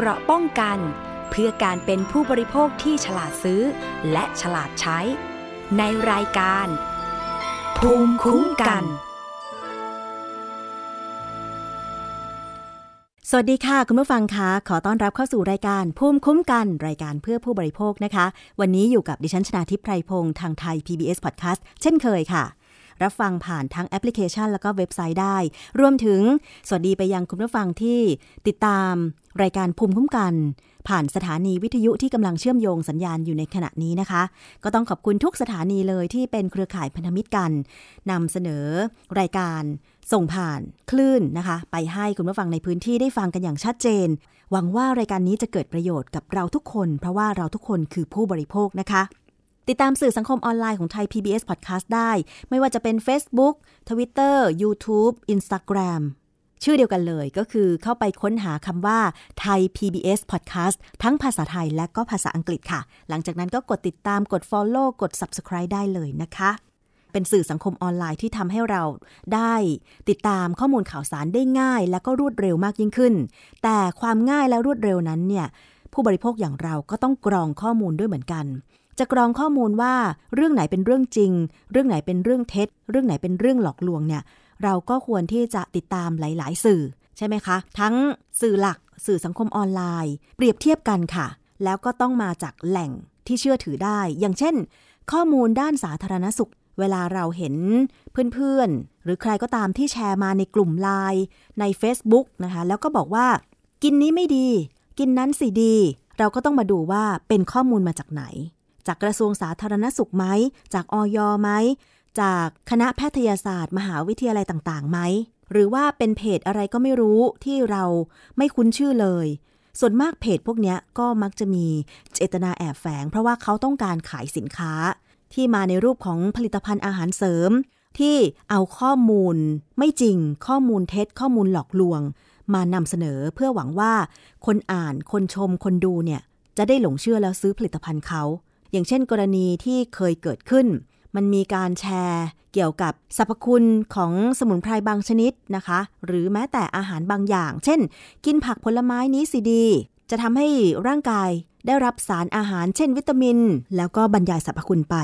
เกราะป้องกัน เพื่อการเป็นผู้บริโภคที่ฉลาดซื้อ และฉลาดใช้ ในรายการ ภูมิคุ้มกัน สวัสดีค่ะ คุณผู้ฟังคะขอต้อนรับเข้าสู่รายการภูมิคุ้มกัน รายการเพื่อผู้บริโภคนะคะ วันนี้อยู่กับดิฉันชนาทิพไพรพงศ์ทางไทย PBS Podcast เช่นเคยค่ะ รับฟังผ่านทั้งแอปพลิเคชัน แล้วก็เว็บไซต์ได้ รวมถึงสวัสดีไปยังคุณผู้ฟังที่ติดตามรายการภูมิคุ้มกัน ผ่านสถานีวิทยุที่กำลังเชื่อมโยงสัญญาณอยู่ในขณะนี้นะคะ ก็ต้องขอบคุณทุกสถานีเลยที่เป็นเครือข่ายพันธมิตรกันนำเสนอรายการส่งผ่านคลื่นนะคะ ไปให้คุณผู้ฟังในพื้นที่ได้ฟังกันอย่างชัดเจน หวังว่ารายการนี้จะเกิดประโยชน์กับเราทุกคน เพราะว่าเราทุกคนคือผู้บริโภคนะคะ ติดตามสื่อสังคมออนไลน์ของไทย PBS Podcast ได้ ไม่ว่าจะเป็น Facebook Twitter YouTube Instagram ชื่อเดียวกันเลยก็คือเข้าไปค้นหาคำว่าไทย PBS Podcast ทั้งภาษาไทยและก็ภาษาอังกฤษค่ะ หลังจากนั้นก็กดติดตามกด Follow กด Subscribe ได้เลยนะคะ เป็นสื่อสังคมออนไลน์ที่ทำให้เราได้ติดตามข้อมูลข่าวสารได้ง่าย และก็รวดเร็วมากยิ่งขึ้น แต่ความง่ายและรวดเร็วนั้นเนี่ยผู้บริโภคอย่างเราก็ต้องกรองข้อมูลด้วยเหมือนกัน จะกรองข้อมูลว่าเรื่องไหนเป็นเรื่องจริง เรื่องไหนเป็นเรื่องเท็จ เรื่องไหนเป็นเรื่องหลอกลวงเนี่ยเราก็ควรที่จะติดตามหลาย ๆ สื่อใช่ไหมคะ ทั้งสื่อหลักสื่อสังคมออนไลน์ เปรียบเทียบกันค่ะ แล้วก็ต้องมาจากแหล่งที่เชื่อถือได้ อย่างเช่น ข้อมูลด้านสาธารณสุข เวลาเราเห็นเพื่อน ๆ หรือใครก็ตามที่แชร์มาในกลุ่มไลน์ใน Facebook นะคะ แล้วก็บอกว่า กินนี้ไม่ดี กินนั้นสิดี เราก็ต้องมาดูว่าเป็นข้อมูลมาจากไหน จากกระทรวงสาธารณสุขไหม จากออยไหม จากคณะแพทยศาสตร์ มหาวิทยาลัยต่างๆไหม หรือว่าเป็นเพจอะไรก็ไม่รู้ที่เราไม่คุ้นชื่อเลย ส่วนมากเพจพวกนี้ก็มักจะมีเจตนาแอบแฝง เพราะว่าเขาต้องการขายสินค้า ที่มาในรูปของผลิตภัณฑ์อาหารเสริม ที่เอาข้อมูล ไม่จริง ข้อมูลเท็จ ข้อมูลหลอกลวง มานำเสนอเพื่อหวังว่า คนอ่านคนชมคนดูเนี่ยจะได้หลงเชื่อแล้วซื้อผลิตภัณฑ์เขา อย่างเช่นกรณีที่เคยเกิดขึ้น มันมีการแชร์เกี่ยวกับสรรพคุณของสมุนไพรบางชนิดนะคะ หรือแม้แต่อาหารบางอย่าง เช่น กินผักผลไม้นี้สิดี จะทำให้ร่างกายได้รับสารอาหารเช่นวิตามิน แล้วก็บรรยายสรรพคุณไป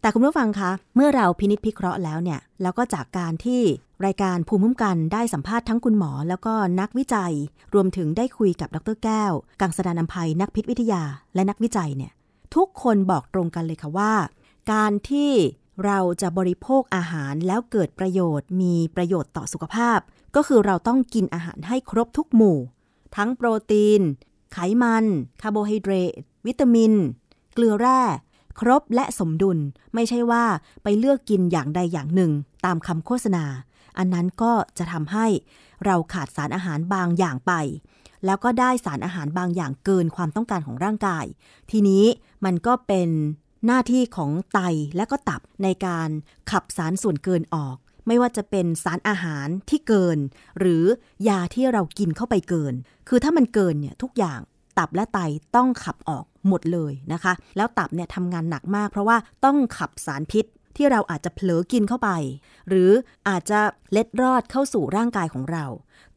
แต่คุณผู้ฟังคะ เมื่อเราพินิจพิเคราะห์แล้วเนี่ย แล้วก็จากการที่รายการภูมิคุ้มกันได้สัมภาษณ์ทั้งคุณหมอ แล้วก็นักวิจัย รวมถึงได้คุยกับดรแก้ว กังสดานนภัยนักพิษวิทยา และนักวิจัยเนี่ย ทุกคนบอกตรงกันเลยค่ะว่า การที่เราจะบริโภคอาหารแล้วเกิดประโยชน์ มีประโยชน์ต่อสุขภาพ ก็คือเราต้องกินอาหารให้ครบทุกหมู่ ทั้งโปรตีน ไขมัน คาร์โบไฮเดรต วิตามิน เกลือแร่ ครบและสมดุล ไม่ใช่ว่าไปเลือกกินอย่างใดอย่างหนึ่ง ตามคำโฆษณา อันนั้นก็จะทำให้เราขาดสารอาหารบางอย่างไป แล้วก็ได้สารอาหารบางอย่างเกินความต้องการของร่างกาย ทีนี้มันก็เป็นหน้าที่ของไตและก็ตับในการขับสารส่วนเกินออก ไม่ว่าจะเป็นสารอาหารที่เกิน หรือยาที่เรากินเข้าไปเกิน คือถ้ามันเกินเนี่ยทุกอย่างตับและไตต้องขับออกหมดเลยนะคะ แล้วตับเนี่ยทำงานหนักมากเพราะว่าต้องขับสารพิษ ที่เราอาจจะเผลอกินเข้าไป หรืออาจจะเล็ดรอดเข้าสู่ร่างกายของเรา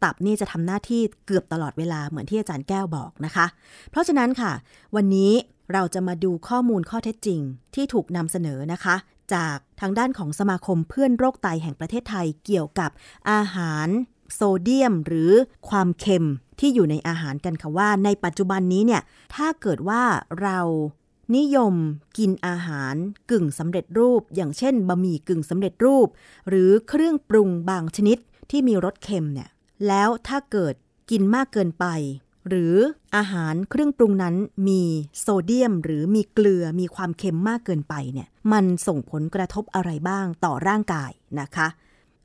ตับนี่จะทำหน้าที่เกือบตลอดเวลาเหมือนที่อาจารย์แก้วบอกนะคะ เพราะฉะนั้นค่ะ วันนี้เราจะมาดูข้อมูลข้อเท็จจริง ที่ถูกนำเสนอนะคะ จากทางด้านของสมาคมเพื่อนโรคไตแห่งประเทศไทยเกี่ยวกับอาหารโซเดียมหรือความเค็มที่อยู่ในอาหารกันค่ะว่า ในปัจจุบันนี้เนี่ยถ้าเกิดว่าเรา นิยมกินอาหารกึ่งสำเร็จรูป อย่างเช่นบะหมี่กึ่งสำเร็จรูป หรือเครื่องปรุงบางชนิดที่มีรสเค็มเนี่ยแล้วถ้าเกิดกินมากเกินไป หรืออาหารเครื่องปรุงนั้นมีโซเดียม หรือมีเกลือมีความเค็มมากเกินไปเนี่ยมันส่งผลกระทบอะไรบ้างต่อร่างกายนะคะ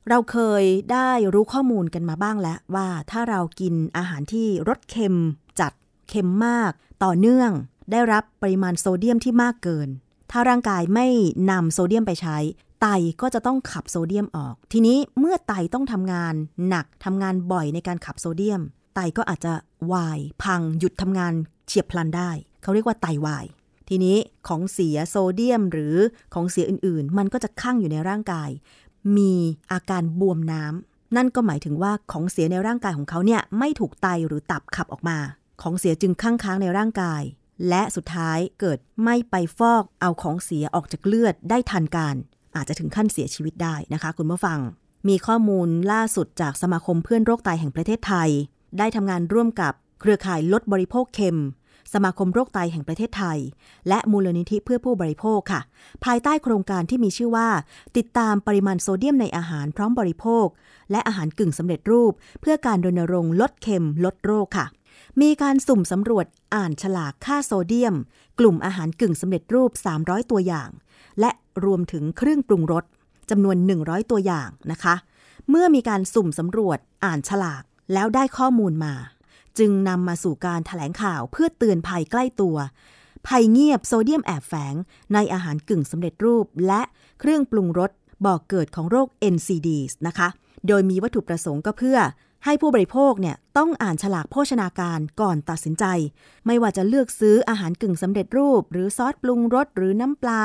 เราเคยได้รู้ข้อมูลกันมาบ้างแล้วว่าถ้าเรากินอาหารที่รสเค็มจัดเค็มมาก ต่อเนื่อง ได้รับปริมาณโซเดียมที่มากเกิน ถ้าร่างกายไม่นำโซเดียมไปใช้ ไตก็จะต้องขับโซเดียมออก ทีนี้เมื่อไตต้องทำงานหนักทำงานบ่อยในการขับโซเดียม ไตก็อาจจะวาย พัง หยุดทำงานเฉียบพลันได้ เขาเรียกว่าไตวาย ทีนี้ของเสียโซเดียมหรือของเสียอื่นๆ มันก็จะข้างอยู่ในร่างกาย มีอาการบวมน้ำนั่นก็หมายถึงว่าของเสียในร่างกายของเขาเนี่ยไม่ถูกไตหรือตับขับออกมา ของเสียจึงค้างค้างในร่างกาย และสุดท้ายเกิดไม่ไปฟอกเอาของเสียออกจากเลือดได้ทันการ อาจจะถึงขั้นเสียชีวิตได้นะคะ คุณผู้ฟัง มีข้อมูลล่าสุดจากสมาคมเพื่อนโรคไตแห่งประเทศไทย ได้ทำงานร่วมกับเครือข่ายลดบริโภคเค็ม สมาคมโรคไตแห่งประเทศไทย และมูลนิธิเพื่อผู้บริโภคค่ะ ภายใต้โครงการที่มีชื่อว่า ติดตามปริมาณโซเดียมในอาหารพร้อมบริโภค และอาหารกึ่งสำเร็จรูป เพื่อการรณรงค์ลดเค็มลดโรคค่ะ มีการสุ่มสำรวจอ่านฉลากค่าโซเดียม กลุ่มอาหารกึ่งสำเร็จรูป 300 ตัวอย่าง และรวมถึงเครื่องปรุงรสจำนวน 100 ตัวอย่างนะคะ เมื่อมีการสุ่มสำรวจอ่านฉลากแล้วได้ข้อมูลมา จึงนำมาสู่การถแถลงข่าวเพื่อเตือนภัยใกล้ตัวภัยเงียบโซเดียมแอบแฝงในอาหารกึ่งสำเร็จรูป และเครื่องปรุงรสบอกเกิดของโรค NCDs นะคะ โดยมีวัตถุประสงค์ก็เพื่อ ให้ผู้บริโภคเนี่ยต้องอ่านฉลากโภชนาการก่อนตัดสินใจ ไม่ว่าจะเลือกซื้ออาหารกึ่งสำเร็จรูป หรือซอสปรุงรสหรือน้ำปลา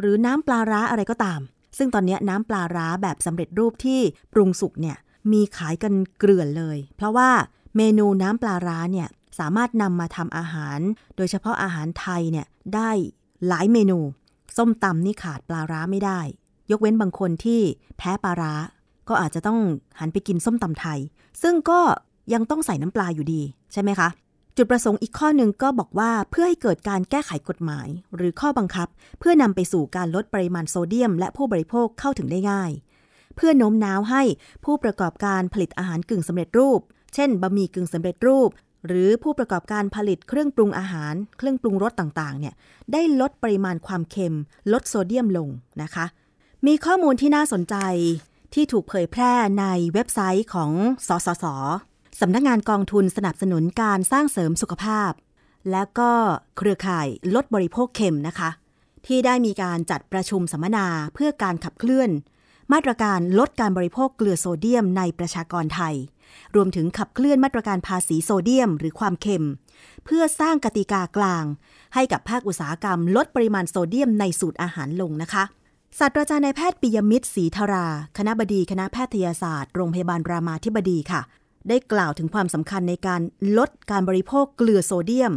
หรือน้ำปลาร้าอะไรก็ตาม ซึ่งตอนนี้น้ำปลาร้าแบบสำเร็จรูปที่ปรุงสุกเนี่ยมีขายกันเกลื่อนเลย เพราะว่าเมนูน้ำปลาร้าเนี่ยสามารถนำมาทำอาหาร โดยเฉพาะอาหารไทยเนี่ยได้หลายเมนู ส้มตำนี่ขาดปลาร้าไม่ได้ ยกเว้นบางคนที่แพ้ปลาร้า ก็อาจจะต้องหันไปกินส้มตำไทย ซึ่งก็ยังต้องใส่น้ำปลาอยู่ดีใช่ไหมคะ จุดประสงค์อีกข้อหนึ่งก็บอกว่าเพื่อให้เกิดการแก้ไขกฎหมาย หรือข้อบังคับ เพื่อนำไปสู่การลดปริมาณโซเดียม และผู้บริโภคเข้าถึงได้ง่าย เพื่อโน้มน้าวให้ผู้ประกอบการผลิตอาหารกึ่งสำเร็จรูป เช่นบะหมี่กึ่งสำเร็จรูป หรือผู้ประกอบการผลิตเครื่องปรุงอาหาร เครื่องปรุงรสต่างๆเนี่ยได้ลดปริมาณความเค็ม ลดโซเดียมลงนะคะ มีข้อมูลที่น่าสนใจ ที่ถูกเผยแพร่ในเว็บไซต์ของสสสสำนักงานกองทุนสนับสนุนการสร้างเสริมสุขภาพ และก็เครือข่ายลดบริโภคเค็มนะคะ ที่ได้มีการจัดประชุมสัมมนาเพื่อการขับเคลื่อน มาตรการลดการบริโภคเกลือโซเดียมในประชากรไทย รวมถึงขับเคลื่อนมาตรการภาษีโซเดียม หรือความเค็ม เพื่อสร้างกติกากลาง ให้กับภาคอุตสาหกรรม ลดปริมาณโซเดียมในสูตรอาหารลงนะคะ ศาสตราจารย์นายแพทย์ปิยมิตรศรีธารา คณะบดีคณะแพทยศาสตร์ โรงพยาบาลรามาธิบดีค่ะ ได้กล่าวถึงความสำคัญในการลดการบริโภคเกลือโซเดียม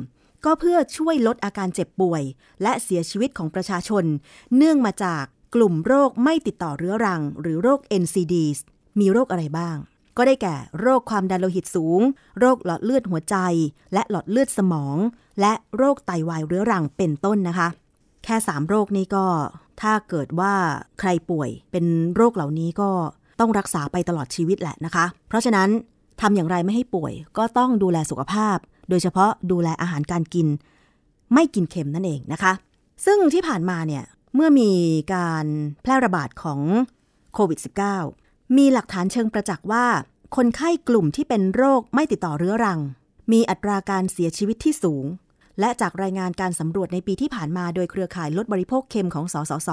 ก็เพื่อช่วยลดอาการเจ็บป่วย และเสียชีวิตของประชาชน เนื่องมาจากกลุ่มโรคไม่ติดต่อเรื้อรัง หรือโรค NCDs มีโรคอะไรบ้าง ก็ได้แก่ โรคความดันโลหิตสูง โรคหลอดเลือดหัวใจ และหลอดเลือดสมอง และโรคไตวายเรื้อรังเป็นต้นนะคะ แค่ 3 โรคนี้ก็ ถ้าเกิดว่าใครป่วยเป็นโรคเหล่านี้ก็ต้องรักษาไปตลอดชีวิตแหละนะคะ เพราะฉะนั้นทำอย่างไรไม่ให้ป่วย ก็ต้องดูแลสุขภาพ โดยเฉพาะดูแลอาหารการกิน ไม่กินเค็มนั่นเองนะคะ ซึ่งที่ผ่านมาเนี่ยเมื่อมีการแพร่ระบาดของโควิด -19 มีหลักฐานเชิงประจักษ์ว่า คนไข้กลุ่มที่เป็นโรคไม่ติดต่อเรื้อรัง มีอัตราการเสียชีวิตที่สูง และจากรายงานการสำรวจในปีที่ผ่านมาโดยเครือข่ายลดบริโภคเค็มของสสส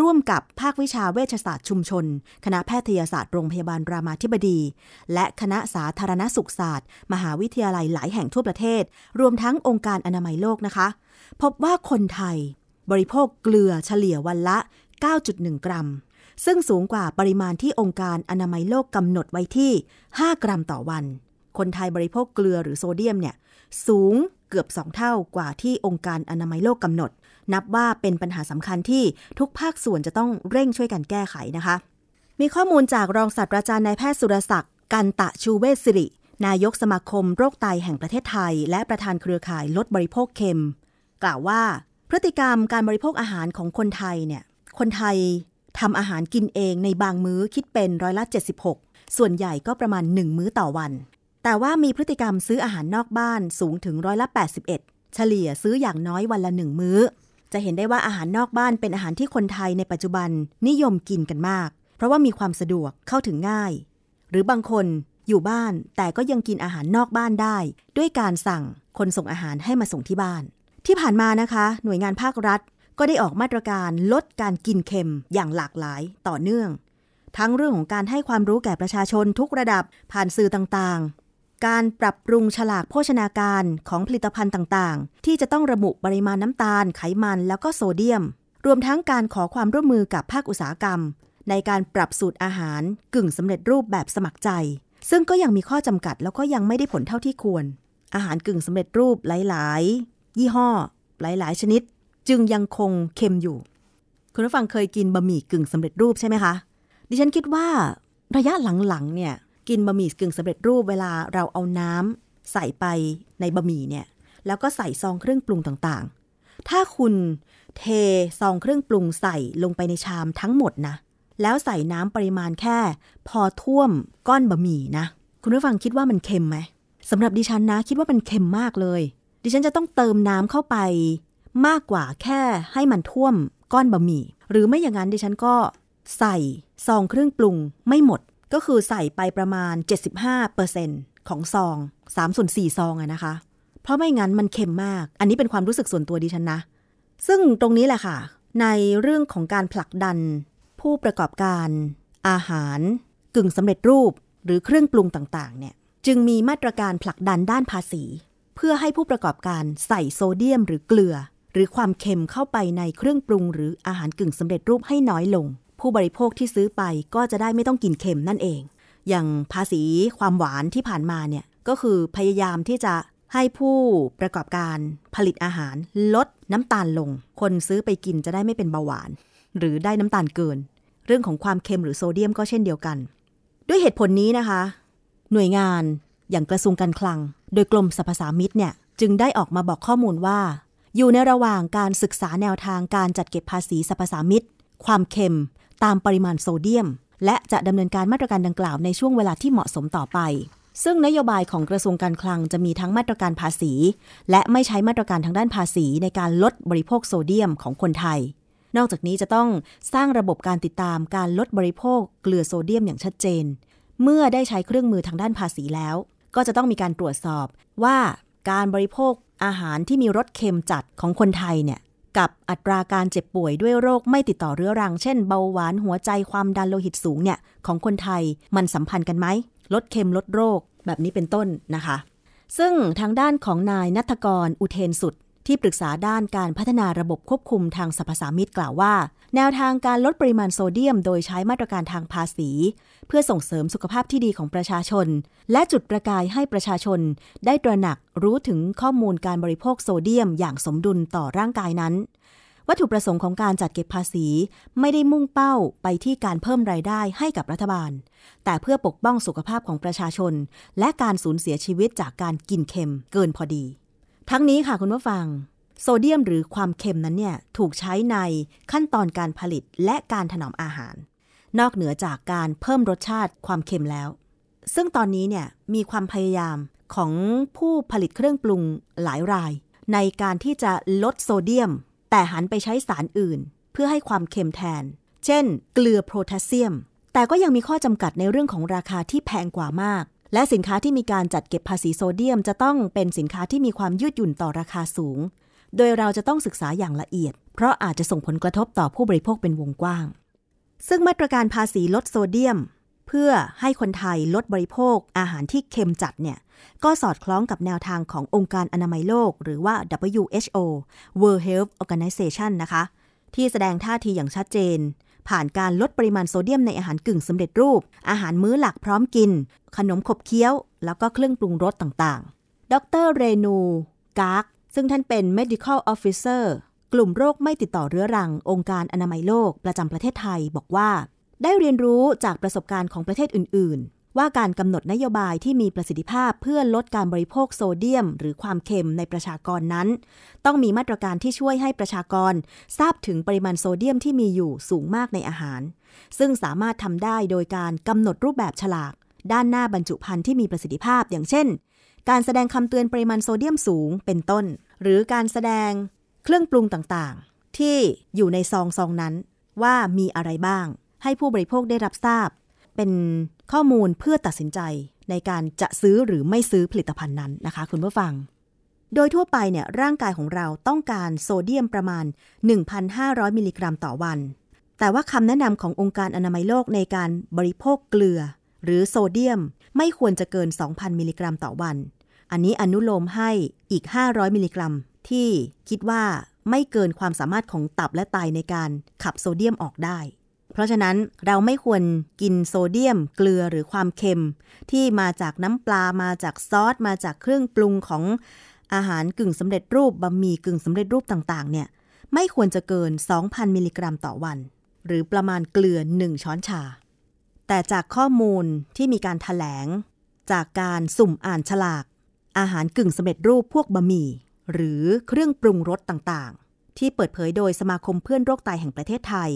ร่วมกับภาควิชาเวชศาสตร์ชุมชน คณะแพทยศาสตร์โรงพยาบาลรามาธิบดี และคณะสาธารณสุขศาสตร์ มหาวิทยาลัยหลายแห่งทั่วประเทศ รวมทั้งองค์การอนามัยโลกนะคะ พบว่าคนไทย บริโภคเกลือเฉลี่ยวันละ 9.1 กรัมซึ่งสูงกว่าปริมาณที่องค์การอนามัยโลกกำหนดไว้ที่ 5 กรัมต่อวัน คนไทยบริโภคเกลือหรือโซเดียมเนี่ย สูง เกือบ 2 เท่ากว่าที่องค์การอนามัยโลกกำหนด นับว่าเป็นปัญหาสำคัญที่ทุกภาคส่วนจะต้องเร่งช่วยกันแก้ไขนะคะ มีข้อมูลจากรองศาสตราจารย์นายแพทย์สุรศักดิ์กันตะชูเวศสิริ นายกสมาคมโรคไตแห่งประเทศไทย และประธานเครือข่ายลดบริโภคเค็ม กล่าวว่า พฤติกรรมการบริโภคอาหารของคนไทยเนี่ยคนไทยทำอาหารกินเองในบางมื้อคิดเป็นร้อยละ76 ส่วนใหญ่ก็ประมาณ 1 มื้อต่อวัน แต่ว่ามีพฤติกรรมซื้ออาหารนอกบ้านสูงถึงร้อยละ 81 เฉลี่ยซื้ออย่างน้อยวันละหนึ่งมื้อ จะเห็นได้ว่าอาหารนอกบ้านเป็นอาหารที่คนไทยในปัจจุบันนิยมกินกันมาก เพราะว่ามีความสะดวกเข้าถึงง่าย หรือบางคนอยู่บ้านแต่ก็ยังกินอาหารนอกบ้านได้ ด้วยการสั่งคนส่งอาหารให้มาส่งที่บ้าน ที่ผ่านมานะคะ หน่วยงานภาครัฐ ก็ได้ออกมาตรการลดการกินเค็มอย่างหลากหลายต่อเนื่อง ทั้งเรื่องของการให้ความรู้แก่ประชาชนทุกระดับผ่านสื่อต่าง การปรับปรุงฉลากโภชนาการของผลิตภัณฑ์ต่างๆ ที่จะต้องระบุปริมาณน้ำตาลไขมันแล้วก็โซเดียม รวมทั้งการขอความร่วมมือกับภาคอุตสาหกรรม ในการปรับสูตรอาหารกึ่งสำเร็จรูปแบบสมัครใจ ซึ่งก็ยังมีข้อจำกัดแล้วก็ยังไม่ได้ผลเท่าที่ควร อาหารกึ่งสำเร็จรูปหลาย ๆ ยี่ห้อ หลาย ๆ ชนิด จึงยังคงเค็มอยู่ คุณผู้ฟังเคยกินบะหมี่กึ่งสำเร็จรูปใช่ไหมคะ ดิฉันคิดว่าระยะหลัง ๆ เนี่ย กินบะหมี่กึ่งสำเร็จรูปเวลาเราเอาน้ำใส่ไปในบะหมี่เนี่ย แล้วก็ใส่ซองเครื่องปรุงต่างๆ ถ้าคุณเทซองเครื่องปรุงใส่ลงไปในชามทั้งหมดนะ แล้วใส่น้ำปริมาณแค่ พอท่วมก้อนบะหมี่นะ คุณผู้ฟังคิดว่ามันเค็มไหมสำหรับดิฉันนะคิดว่ามันเค็มมากเลย ดิฉันจะต้องเติมน้ำเข้าไป มากกว่าแค่ให้มันท่วมก้อนบะหมี่หรือไม่อย่างนั้นดิฉันก็ใส่ซองเครื่องปรุงไม่หมด ก็คือใส่ไปประมาณ 75%ของซอง3ส่วน4ซองอะนะคะ เพราะไม่งั้นมันเค็มมาก อันนี้เป็นความรู้สึกส่วนตัวดิฉันนะ ซึ่งตรงนี้แหละค่ะ ในเรื่องของการผลักดัน ผู้ประกอบการอาหาร กึ่งสำเร็จรูปหรือเครื่องปรุงต่างๆ เนี่ย จึงมีมาตรการผลักดันด้านภาษี เพื่อให้ผู้ประกอบการใส่โซเดียมหรือเกลือ หรือความเค็มเข้าไปในเครื่องปรุงหรืออาหารกึ่งสำเร็จรูปให้น้อยลง ผู้บริโภคที่ซื้อไปก็จะได้ไม่ต้องกินเค็มนั่นเอง อย่างภาษีความหวานที่ผ่านมาเนี่ยก็คือพยายามที่จะให้ผู้ประกอบการผลิตอาหารลดน้ำตาลลง คนซื้อไปกินจะได้ไม่เป็นเบาหวาน หรือได้น้ำตาลเกิน เรื่องของความเค็มหรือโซเดียมก็เช่นเดียวกัน ด้วยเหตุผลนี้นะคะ หน่วยงานอย่างกระทรวงการคลัง โดยกรมสรรพสามิตเนี่ยจึงได้ออกมาบอกข้อมูลว่า อยู่ในระหว่างการศึกษาแนวทางการจัดเก็บภาษีสรรพสามิตความเค็ม ตามปริมาณโซเดียม และจะดำเนินการมาตรการดังกล่าวในช่วงเวลาที่เหมาะสมต่อไป ซึ่งนโยบายของกระทรวงการคลังจะมีทั้งมาตรการภาษี และไม่ใช้มาตรการทางด้านภาษีในการลดบริโภคโซเดียมของคนไทย นอกจากนี้จะต้องสร้างระบบการติดตามการลดบริโภคเกลือโซเดียมอย่างชัดเจน เมื่อได้ใช้เครื่องมือทางด้านภาษีแล้ว ก็จะต้องมีการตรวจสอบว่าการบริโภคอาหารที่มีรสเค็มจัดของคนไทยเนี่ย กับอัตราการเจ็บป่วยด้วยโรคไม่ติดต่อเรื้อรัง เช่นเบาหวานหัวใจความดันโลหิตสูงเนี่ยของคนไทยมันสัมพันธ์กันไหม ลดเค็มลดโรคแบบนี้เป็นต้นนะคะ ซึ่งทางด้านของนายนัทกรอุเทนสุด ที่ปรึกษาด้านการพัฒนาระบบควบคุมทางสรรพสามิตกล่าวว่า แนวทางการลดปริมาณโซเดียม โดยใช้มาตรการทางภาษี เพื่อส่งเสริมสุขภาพที่ดีของประชาชน และจุดประกายให้ประชาชน ได้ตระหนักรู้ถึงข้อมูลการบริโภคโซเดียม อย่างสมดุลต่อร่างกายนั้น วัตถุประสงค์ของการจัดเก็บภาษี ไม่ได้มุ่งเป้าไปที่การเพิ่มรายได้ให้กับรัฐบาล แต่เพื่อปกป้องสุขภาพของประชาชน และการสูญเสียชีวิตจากการกินเค็มเกินพอดี ทั้งนี้ค่ะคุณผู้ฟัง โซเดียมหรือความเค็มนั้นเนี่ยถูกใช้ในขั้นตอนการผลิตและการถนอมอาหาร นอกเหนือจากการเพิ่มรสชาติความเค็มแล้ว ซึ่งตอนนี้เนี่ยมีความพยายามของผู้ผลิตเครื่องปรุงหลายราย ในการที่จะลดโซเดียม แต่หันไปใช้สารอื่น เพื่อให้ความเค็มแทน เช่น เกลือโพแทสเซียม แต่ก็ยังมีข้อจำกัดในเรื่องของราคาที่แพงกว่ามาก และสินค้าที่มีการจัดเก็บภาษีโซเดียม จะต้องเป็นสินค้าที่มีความยืดหยุ่นต่อราคาสูง โดยเราจะต้องศึกษาอย่างละเอียด เพราะอาจจะส่งผลกระทบต่อผู้บริโภคเป็นวงกว้าง ซึ่งมาตรการภาษีลดโซเดียม เพื่อให้คนไทยลดบริโภคอาหารที่เค็มจัดเนี่ยก็สอดคล้องกับแนวทางขององค์การอนามัยโลก หรือว่า WHO World Health Organization นะคะ ที่แสดงท่าทีอย่างชัดเจน ผ่านการลดปริมาณโซเดียมในอาหารกึ่งสำเร็จรูป อาหารมื้อหลักพร้อมกิน ขนมขบเคี้ยว แล้วก็เครื่องปรุงรสต่างๆ ดรเรนูกากซึ่งท่านเป็น medical officer กลุ่มโรคไม่ติดต่อเรื้อรัง องค์การอนามัยโลกประจำประเทศไทยบอกว่า ได้เรียนรู้จากประสบการณ์ของประเทศอื่น ว่าการกำหนดนโยบายที่มีประสิทธิภาพเพื่อลดการบริโภคโซเดียม หรือความเค็มในประชากรนั้น ต้องมีมาตรการที่ช่วยให้ประชากร ทราบถึงปริมาณโซเดียมที่มีอยู่สูงมากในอาหาร ซึ่งสามารถทำได้โดยการกำหนดรูปแบบฉลาก ด้านหน้าบรรจุภัณฑ์ที่มีประสิทธิภาพ อย่างเช่น การแสดงคำเตือนปริมาณโซเดียมสูงเป็นต้น หรือการแสดงเครื่องปรุงต่างๆ ที่อยู่ในซองซองนั้นว่ามีอะไรบ้าง ให้ผู้บริโภคได้รับทราบ เป็น ข้อมูลเพื่อตัดสินใจในการจะซื้อหรือไม่ซื้อผลิตภัณฑ์นั้นนะคะ คุณผู้ฟัง โดยทั่วไปเนี่ยร่างกายของเราต้องการโซเดียมประมาณ 1,500 มิลลิกรัมต่อวัน แต่ว่าคำแนะนำขององค์การอนามัยโลกในการบริโภคเกลือ หรือโซเดียม ไม่ควรจะเกิน 2,000 มิลลิกรัมต่อวัน อันนี้อนุโลมให้อีก 500 มิลลิกรัม ที่คิดว่าไม่เกินความสามารถของตับและไตในการขับโซเดียมออกได้ เพราะฉะนั้นเราไม่ควรกินโซเดียม เกลือหรือความเค็ม ที่มาจากน้ำปลามาจากซอส มาจากเครื่องปรุงของอาหารกึ่งสำเร็จรูปบะหมี่กึ่งสำเร็จรูปต่างๆ เนี่ยไม่ควรจะเกิน 2,000 มิลลิกรัมต่อวัน หรือประมาณเกลือ 1 ช้อนชา แต่จากข้อมูลที่มีการถแถลง จากการสุ่มอ่านฉลาก อาหารกึ่งสำเร็จรูปพวกบะหมี่ หรือเครื่องปรุงรสต่างๆ ที่เปิดเผยโดยสมาคมเพื่อนโรคไตแห่งประเทศไทย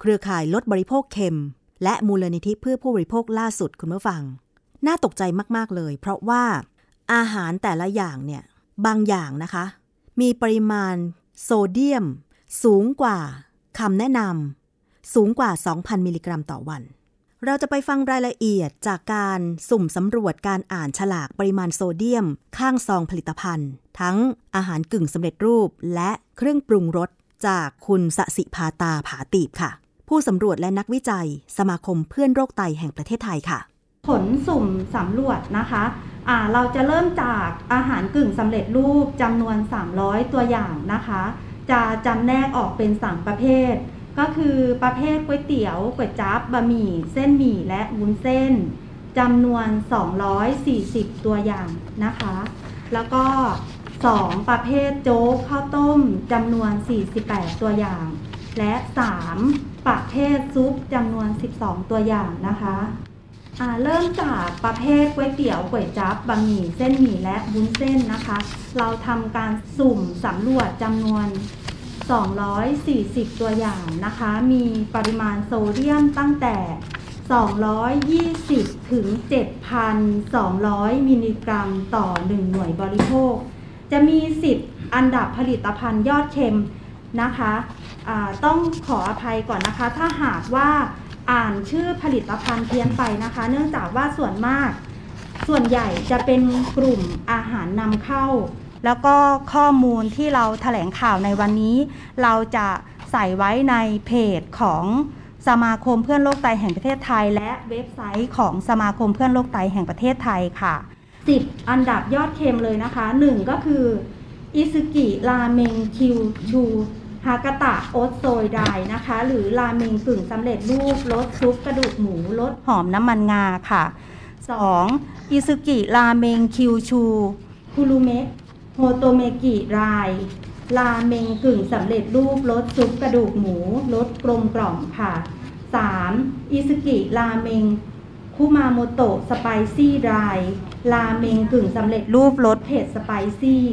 เครือข่ายลดบริโภคเค็ม และมูลนิธิเพื่อผู้บริโภคล่าสุดคุณผู้ฟัง น่าตกใจมาก ๆ เลย เพราะว่าอาหารแต่ละอย่างเนี่ยบางอย่างนะคะ มีปริมาณโซเดียม สูงกว่าคำแนะนำสูงกว่า 2,000 มิลลิกรัมต่อวัน เราจะไปฟังรายละเอียดจากการสุ่มสำรวจการอ่านฉลากปริมาณโซเดียม ข้างซองผลิตภัณฑ์ ทั้งอาหารกึ่งสำเร็จรูปและเครื่องปรุงรสจากคุณสสิพาตาผาตีบค่ะ ผู้สำรวจและนักวิจัย สมาคมเพื่อนโรคไตแห่งประเทศไทยค่ะ ผลสุ่มสำรวจนะคะะเราจะเริ่มจากอาหารกึ่งสำเร็จรูปจำนวน 300 ตัวอย่างนะคะ จะจำแนกออกเป็น 3 ประเภท ก็คือประเภทก๋วยเตี๋ยวก๋วยจั๊บบะหมี่ เส้นหมี่และวุ้นเส้นจำนวน 240 ตัวอย่างนะคะ แล้วก็ 2 ประเภทโจ๊กข้าวต้มจำนวน 48 ตัวอย่าง และ 3 ประเภทซุปจำนวน 12 ตัวอย่างนะคะเริ่มจากประเภทก๋วยเตี๋ยวก๋วยจั๊บบะหมี่เส้นหมี่และวุ้นเส้นนะคะ เราทำการสุ่มสำรวจจำนวน 240 ตัวอย่างนะคะ มีปริมาณโซเดียมตั้งแต่ 220 ถึง 7,200 มิลลิกรัมต่อ 1 หน่วยบริโภค จะมี 10 อันดับผลิตภัณฑ์ยอดเค็มนะคะะ ต้องขออภัยก่อนนะคะ ถ้าหากว่าอ่านชื่อผลิตภัณฑ์เพี้ยนไปนะคะ เนื่องจากว่าส่วนมาก ส่วนใหญ่จะเป็นกลุ่มอาหารนำเข้า แล้วก็ข้อมูลที่เราถแถลงข่าวในวันนี้ เราจะใส่ไว้ในเพจของสมาคมเพื่อนโรคไตแห่งประเทศไทย และเว็บไซต์ของสมาคมเพื่อนโรคไตแห่งประเทศไทยค่ะ 10 อันดับยอดเค็มเลยนะคะ 1 ก็คืออิซุกิราเมงคิวชู ฮากาตะโอตโซยไดนะคะ หรือราเมงกึ่งสำเร็จรูปรสซุปกระดูกหมูรสหอมน้ำมันงาค่ะ 2. อิซุกิราเมงคิวชูคุรุเมะโฮโตเมกิไรราเมงกึ่งสำเร็จรูปรสซุปกระดูกหมูรสกลมกล่อมค่ะ 3. อิซุกิราเมงคุมาโมโตะ spicy ไรราเมงกึ่งสำเร็จรูปรสเผ็ด spicy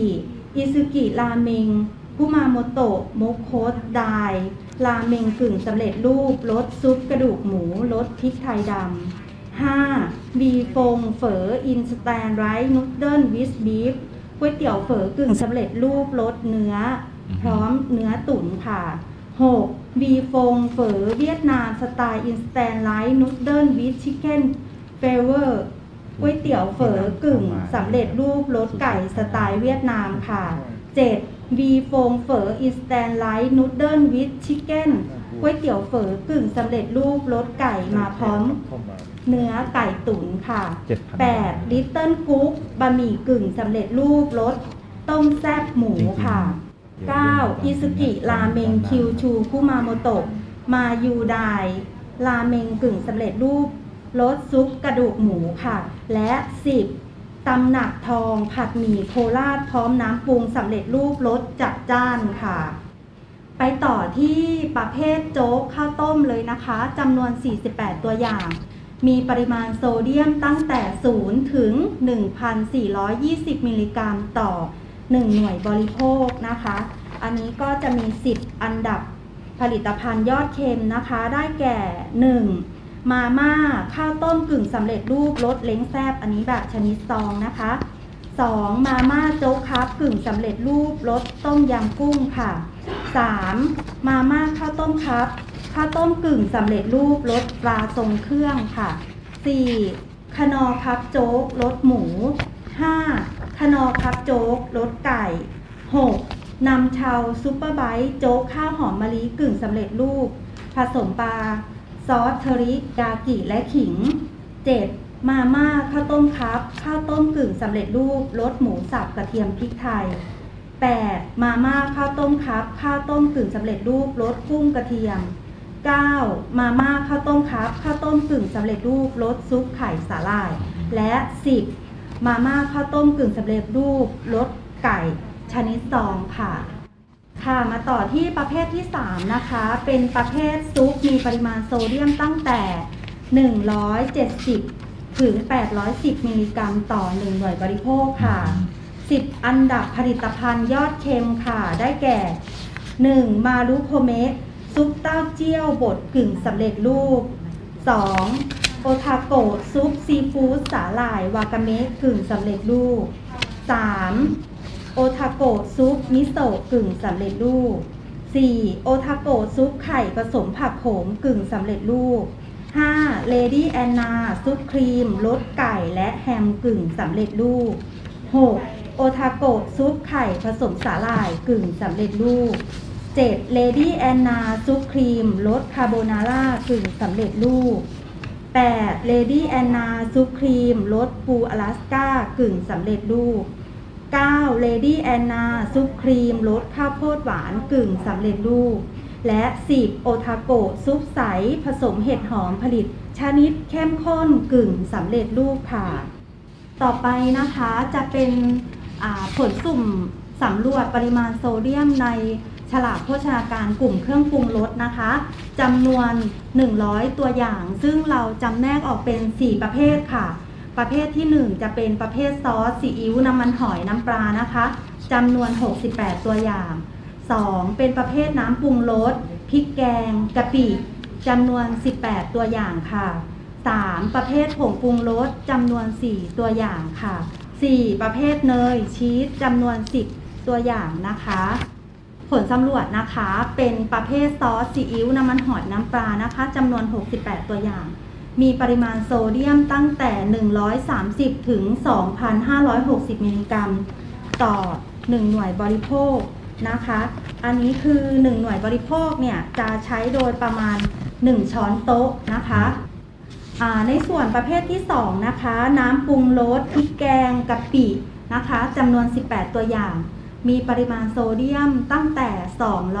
4. อิซุกิราเมง คุมาโมโตะโมโคสไดราเมงกึ่งสำเร็จรูปรสซุปกระดูกหมูรสพริกไทยดำ 5. Vifon เฝอ instant rice noodle with beefก๋วยเตี๋ยวเฝอกึ่งสำเร็จรูปรสเนื้อ พร้อมเนื้อตุ๋นค่ะ 6. Vifon เฝอเวียดนาม style instant rice noodle with chicken flavour ก๋วยเตี๋ยวเฝอกึ่งสำเร็จรูปรสไก่สไตล์เวียดนามค่ะ 7. Vifon เฝอ instant rice noodle with chicken ก๋วยเตี๋ยวเฝอกึ่งสำเร็จรูปรสไก่มาพร้อม เนื้อไก่ตุ๋นค่ะ 8. ลิตเติ้ลกุ๊กบะหมี่กึ่งสำเร็จรูปรสต้มแซ่บหมูค่ะ 9. อิซุกิราเมงคิวชูคุมาโมโตะมายูไดราเมงกึ่งสำเร็จรูปรสซุปกระดูกหมูค่ะ และ 10. ตำหนักทองผัดหมี่โคราชพร้อมน้ำปรุงสำเร็จรูปรสจัดจ้านค่ะ ไปต่อที่ประเภทโจ๊กข้าวต้มเลยนะคะจำนวน 48 ตัวอย่าง มีปริมาณโซเดียมตั้งแต่ 0 ถึง 1,420 มิลลิกรัมต่อ 1 หน่วยบริโภคนะคะ อันนี้ก็จะมี 10 อันดับผลิตภัณฑ์ยอดเค็มนะคะ ได้แก่ 1. มาม่า ข้าวต้มกึ่งสำเร็จรูปรสเล้งแซบอันนี้แบบชนิดซองนะคะ 2. มาม่าโจ๊กครับกึ่งสำเร็จรูปรสต้มยำกุ้งค่ะ 3. มาม่าข้าวต้ม cup ข้าวต้มกึ่งสำเร็จรูปรสปลาทรงเครื่องค่ะ 4. คนอร์ cup โจ๊กรสหมู 5. คนอร์ cup โจ๊กรสไก่ 6. นำชาว super bite โจ๊กข้าวหอมมะลิกึ่งสำเร็จรูป ผสมปลา ซอสเทอริยากิและขิง 7. มาม่าข้าวต้ม cup ข้าวต้มกึ่งสำเร็จรูปรสหมูสับกระเทียมพริกไทย 8. มาม่าข้าวต้มคัพข้าวต้มกึ่งสำเร็จรูปรสกุ้งกระเทียม 9. มาม่าข้าวต้มครับ ข้าวต้มกึ่งสำเร็จรูปรสซุปไข่สาหร่าย และ 10. มาม่าข้าวต้มกึ่งสำเร็จรูปรสไก่ชนิดซองค่ะ ค่ะมาต่อที่ประเภทที่ 3 นะคะ เป็นประเภทซุปมีปริมาณโซเดียมตั้งแต่ 170 ถึง 810 มิลลิกรัมต่อ 1 หน่วยบริโภคค่ะ 10 อันดับผลิตภัณฑ์ยอดเค็มค่ะ ได้แก่ 1. มารุโคเมะซุปเต้าเจี้ยวบดกึ่งสำเร็จรูป 2. โอทาโกะซุปซีฟู้ดสาหร่ายวากาเมะกึ่งสำเร็จรูป 3. โอทาโกะซุปมิโซะกึ่งสำเร็จรูป 4. โอทาโกะซุปไข่ผสมผักโขมกึ่งสำเร็จรูป 5. เลดี้แอนนาซุปครีมรสไก่และแฮมกึ่งสำเร็จรูป 6. โอทาโกะซุปไข่ผสมสาหร่ายกึ่งสำเร็จรูป 7. เลดี้แอนนาซุปครีมรสคาโบนาร่ากึ่งสำเร็จรูป 8. เลดี้แอนนาซุปครีมรสปูอลาสก้ากึ่งสำเร็จรูป 9. เลดี้แอนนาซุปครีมรสข้าวโพดหวานกึ่งสำเร็จรูป และ 10. โอทาโกซุปใส ผสมเห็ดหอมผลิต ชนิดเข้มข้นกึ่งสำเร็จรูปค่ะ ต่อไปนะคะจะเป็นผลสุ่มสำรวจปริมาณโซเดียมในฉลากโภชนาการกลุ่มเครื่องปรุงรสนะคะจำนวน 100 ตัวอย่าง ซึ่งเราจำแนกออกเป็น 4 ประเภทค่ะ ประเภทที่ 1 จะเป็นประเภทซอสซีอิ๊วน้ำมันหอยน้ำปลานะคะจำนวน 68 ตัวอย่าง 2. เป็นประเภทน้ำปรุงรสพริกแกงกะปิจำนวน 18 ตัวอย่างค่ะ 3. ประเภทผงปรุงรสจำนวน 4 ตัวอย่างค่ะ 4. ประเภทเนยชีสจำนวน 10 ตัวอย่างนะคะ ผลสำรวจนะคะเป็นประเภทซอสซีอิ๊วน้ำมันหอยน้ำปลานะคะจำนวน 68 ตัวอย่าง มีปริมาณโซเดียมตั้งแต่ 130 ถึง 2,560 มิลลิกรัม ต่อ 1 หน่วยบริโภคนะคะ อันนี้คือ 1 หน่วยบริโภคเนี่ยจะใช้โดยประมาณ 1 ช้อนโต๊ะนะคะในส่วนประเภทที่ 2 นะคะ น้ำปรุงรสพริกแกงกะปินะคะจำนวน 18 ตัวอย่าง มีปริมาณโซเดียมตั้งแต่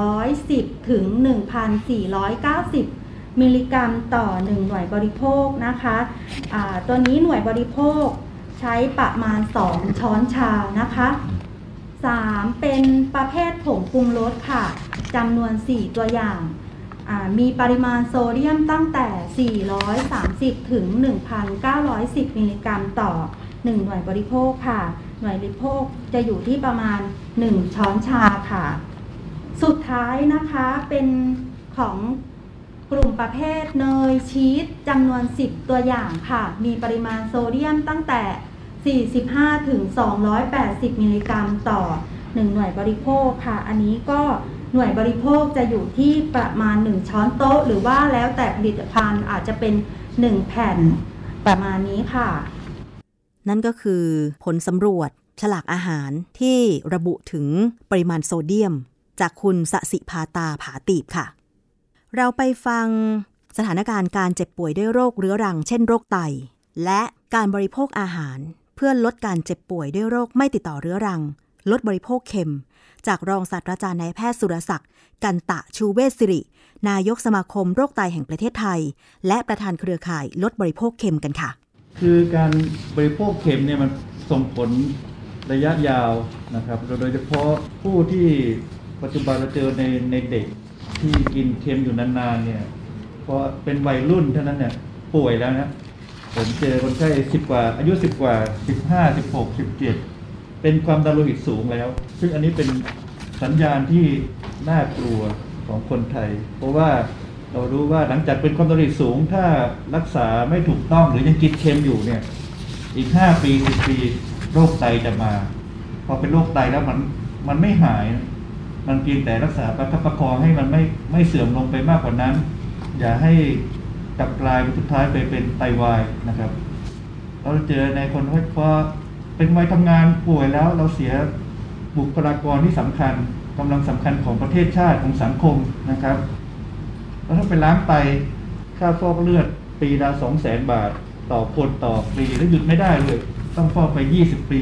210 ถึง 1,490 มิลลิกรัมต่อ 1 หน่วยบริโภคนะคะะตัวนี้หน่วยบริโภคใช้ประมาณ 2 ช้อนชานะคะ 3. เป็นประเภทผงปรุงรสค่ะจำนวน 4 ตัวอย่าง มีปริมาณโซเดียมตั้งแต่ 430 ถึง 1,910 มิลลิกรัมต่อ 1 หน่วยบริโภคค่ะ หน่วยบริโภคจะอยู่ที่ประมาณ 1 ช้อนชาค่ะ สุดท้ายนะคะเป็นของ กลุ่มประเภทเนยชีสจำนวน 10 ตัวอย่างค่ะ มีปริมาณโซเดียมตั้งแต่ 45 ถึง 280 มิลลิกรัมต่อ 1 หน่วยบริโภคค่ะ อันนี้ก็หน่วยบริโภคจะอยู่ที่ประมาณ 1 ช้อนโต๊ะ หรือว่าแล้วแต่ผลิตภัณฑ์อาจจะเป็น 1 แผ่นประมาณนี้ค่ะ นั่นก็คือผลสำรวจฉลากอาหารที่ระบุถึงปริมาณโซเดียม จากคุณสสิพาตาผาตีบค่ะ เราไปฟังสถานการณ์การเจ็บป่วยด้วยโรคเรื้อรัง เช่นโรคไต และการบริโภคอาหาร เพื่อลดการเจ็บป่วยด้วยโรคไม่ติดต่อเรื้อรัง ลดบริโภคเค็ม จากรองศาสตราจารย์นายแพทย์สุรศักดิ์กันตะชูเวศสิริ นายกสมาคมโรคไตแห่งประเทศไทย และประธานเครือข่ายลดบริโภคเค็มกันค่ะ คือการบริโภคเค็มเนี่ยมันส่งผลระยะยาวนะครับ โดยเฉพาะผู้ที่ปัจจุบันเราเจอในในเด็ก ที่กินเค็มอยู่นานๆเนี่ยพอเป็นวัยรุ่นเท่านั้นเนี่ยป่วยแล้วนะผมเจอคนไข้สิบกว่า อายุสิบกว่าสิบห้าสิบหกสิบเจ็ดเป็นความดันโลหิตสูงแล้ว ซึ่งอันนี้เป็นสัญญาณที่น่ากลัวของคนไทย เพราะว่าเรารู้ว่าหลังจากเป็นความดันโลหิตสูง ถ้ารักษาไม่ถูกต้องหรือยังกินเค็มอยู่เนี่ย อีกห้าปีสิบปีโรคไตจะมา พอเป็นโรคไตแล้วมันมันไม่หาย มันเพียงแต่รักษาประคับประคองให้มันไม่ไม่เสื่อมลงไปมากกว่านั้น อย่าให้กลับกลายเป็นสุดท้ายไปเป็นไตวายนะครับ เราเจอในคนที่พอเป็นวัยทำงานป่วยแล้วเราเสียบุคลากรที่สำคัญกำลังสำคัญของประเทศชาติของสังคมนะครับแล้วถ้าไปล้างไตค่าฟอกเลือดปีละสองแสนบาท ต่อคนต่อปีแล้วหยุดไม่ได้เลย ต้องฟอกไป 20 ปี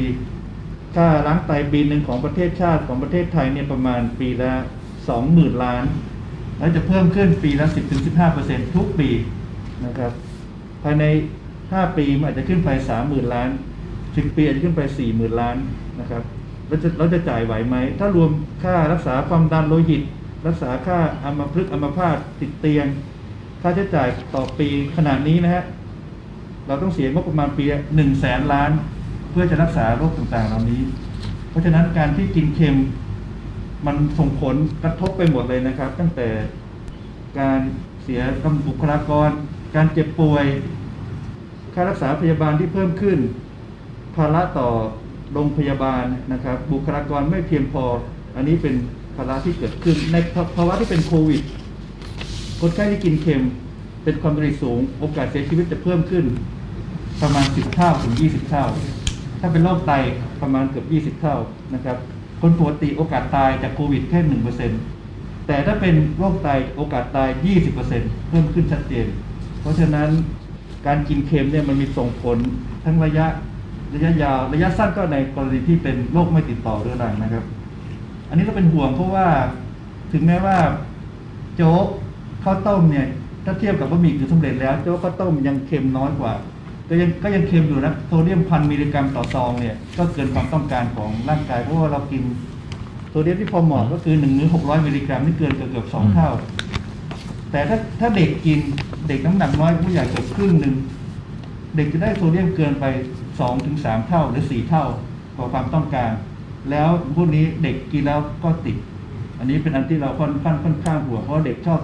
ค่าล้างไตปีหนึ่งของประเทศชาติของประเทศไทยเนี่ยประมาณปีละ20,000ล้าน แล้วจะเพิ่มขึ้นปีละ10-15%ทุกปีนะครับภายใน5ปีมันอาจจะขึ้นไป30,000ล้าน10ปีอาจจะขึ้นไป40,000ล้านนะครับเราจะเราจะจ่ายไหวไหม ถ้ารวมค่ารักษาความดันโลหิต รักษาค่าอัมพฤกษ์อัมพาตติดเตียง ค่าใช้จ่ายต่อปีขนาดนี้นะฮะเราต้องเสียงบประมาณปีหนึ่งแสนล้าน เพื่อจะรักษาโรคต่างๆ เหล่านี้ เพราะฉะนั้นการที่กินเค็มมันส่งผลกระทบไปหมดเลยนะครับ ตั้งแต่การเสียกำบุคลากร การเจ็บป่วย ค่ารักษาพยาบาลที่เพิ่มขึ้น ภาระต่อโรงพยาบาลนะครับ บุคลากรไม่เพียงพอ อันนี้เป็นภาระที่เกิดขึ้น ในภาวะที่เป็นโควิดคนไข้ที่กินเค็มเป็นความดันสูง โอกาสเสียชีวิตจะเพิ่มขึ้นประมาณ 10 เท่าถึง 20 เท่า ถ้าเป็นโรคไตประมาณเกือบ 20 เท่านะครับ คนปกติโอกาสตายจากโควิดแค่ 1%แต่ถ้าเป็นโรคไตโอกาสตาย 20%เพิ่มขึ้นชัดเจน เพราะฉะนั้นการกินเค็มเนี่ยมันมีส่งผลทั้งระยะระยะยาวระยะสั้นก็ในกรณีที่เป็นโรคไม่ติดต่อเรื้อรังนะครับ อันนี้ก็เป็นห่วงเพราะว่าถึงแม้ว่าโจ๊กข้าวต้มเนี่ยถ้าเทียบกับบะหมี่กึ่งสำเร็จแล้วโจ๊กข้าวต้มยังเค็มน้อยกว่า ก็ยังก็ยังเค็มอยู่นะโซเดียมพันมิลลิกรัมต่อซองเนี่ยก็เกินความต้องการของร่างกายเพราะว่าเรากินโซเดียมที่พอเหมาะก็คือหนึ่งหรือหกร้อยมิลลิกรัมนี่เกินเกือบสองเท่า แต่ถ้าถ้าเด็กกินเด็กน้ำหนักน้อยผู้ใหญ่เกือบครึ่งหนึ่งเด็กจะได้โซเดียมเกินไปสองถึงสามเท่าหรือสี่เท่ากว่าความต้องการ แล้วพวกนี้เด็กกินแล้วก็ติด อันนี้เป็นอันที่เราค่อนข้างค่อนข้างห่วงเพราะเด็กชอบ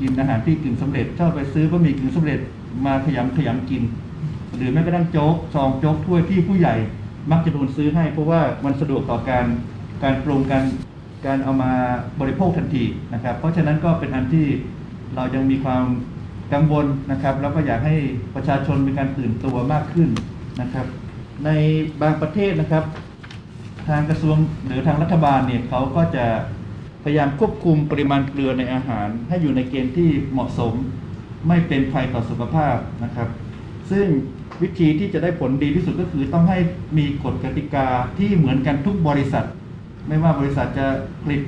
กินอาหารที่กึ่งสำเร็จชอบไปซื้อบะหมี่กึ่งสำเร็จมาขยำขยำกิน หรือแม้กระทั่งโจ๊กซองโจ๊กถ้วยที่ผู้ใหญ่มักจะโดนซื้อให้ เพราะว่ามันสะดวกต่อการการปรุงการการเอามาบริโภคทันทีนะครับ เพราะฉะนั้นก็เป็นอันที่เรายังมีความกังวลนะครับ แล้วก็อยากให้ประชาชนมีการตื่นตัวมากขึ้นนะครับ ในบางประเทศนะครับ ทางกระทรวงหรือทางรัฐบาลเนี่ยเขาก็จะพยายามควบคุมปริมาณเกลือในอาหาร ให้อยู่ในเกณฑ์ที่เหมาะสม ไม่เป็นภัยต่อสุขภาพนะครับ ซึ่ง วิธีที่จะได้ผลดีที่สุดก็คือต้องให้มีกฎกติกาที่เหมือนกันทุกบริษัท ไม่ว่าบริษัทจะผลิต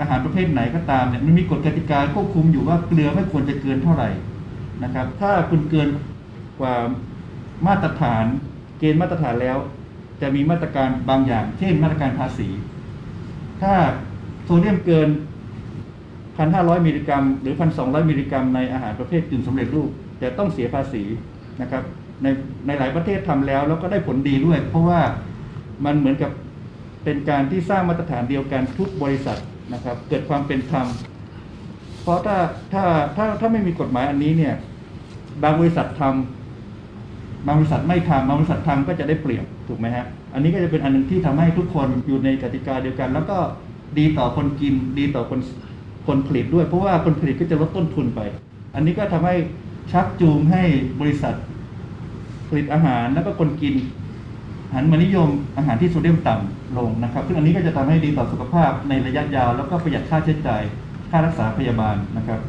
อาหารประเภทไหนก็ตามเนี่ยมันมีกฎกติกาควบคุมอยู่ว่าเกลือไม่ควรจะเกินเท่าไหร่นะครับ ถ้าคุณเกินกว่ามาตรฐานเกณฑ์มาตรฐานแล้ว จะมีมาตรการบางอย่าง เช่นมาตรการภาษี ถ้าโซเดียมเกิน 1,500 มิลลิกรัม หรือ 1,200 มิลลิกรัมในอาหารประเภทกึ่งสำเร็จรูปจะต้องเสียภาษีนะครับ ในในหลายประเทศทำแล้ว แล้วก็ได้ผลดีด้วย เพราะว่ามันเหมือนกับเป็นการที่สร้างมาตรฐานเดียวกันทุกบริษัทนะครับ เกิดความเป็นธรรมเพราะถ้าถ้าถ้าถ้าไม่มีกฎหมายอันนี้เนี่ยบางบริษัททำบางบริษัทไม่ทำบางบริษัททำก็จะได้เปรียบถูกไหมฮะอันนี้ก็จะเป็นอันหนึงที่ทำให้ทุกคนอยู่ในกติกาเดียวกัน แล้วก็ดีต่อคนกิน ดีต่อคนคนผลิตด้วย เพราะว่าคนผลิตก็จะลดต้นทุนไป อันนี้ก็ทำให้ชักจูงให้บริษัท ผลิตอาหารแล้วก็คนกินหันมานิยมอาหารที่โซเดียมต่ำลงนะครับ ซึ่งอันนี้ก็จะทำให้ดีต่อสุขภาพในระยะยาว แล้วก็ประหยัดค่าใช้จ่ายค่ารักษาพยาบาลนะครับ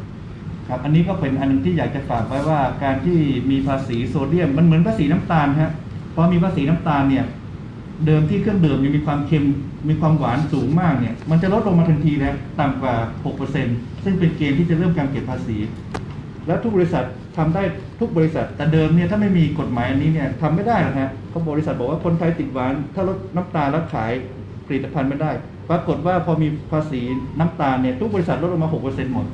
ครับ อันนี้ก็เป็นอันหนึงที่อยากจะฝากไว้ว่าการที่มีภาษีโซเดียมมันเหมือนภาษีน้ำตาลฮะพอมีภาษีน้ำตาลเนี่ยเดิมที่เครื่องดื่มยังมีความเค็มมีความหวานสูงมากเนี่ยมันจะลดลงมาทันทีแล้วต่ำกว่า 6%ซึ่งเป็นเกณฑ์ที่จะเริ่มการเก็บภาษี แล้วทุกบริษัททำได้ ทุกบริษัทแต่เดิมเนี่ยถ้าไม่มีกฎหมายอันนี้เนี่ยทำไม่ได้หรอกฮะเพราบริษัทบอกว่าคนไทยติดหวาน ถ้าลดน้ำตาลแล้วขายผลิตภัณฑ์ไม่ได้ ปรากฏว่าพอมีภาษีน้ำตาลเนี่ยทุกบริษัทลดลงมา6%หมด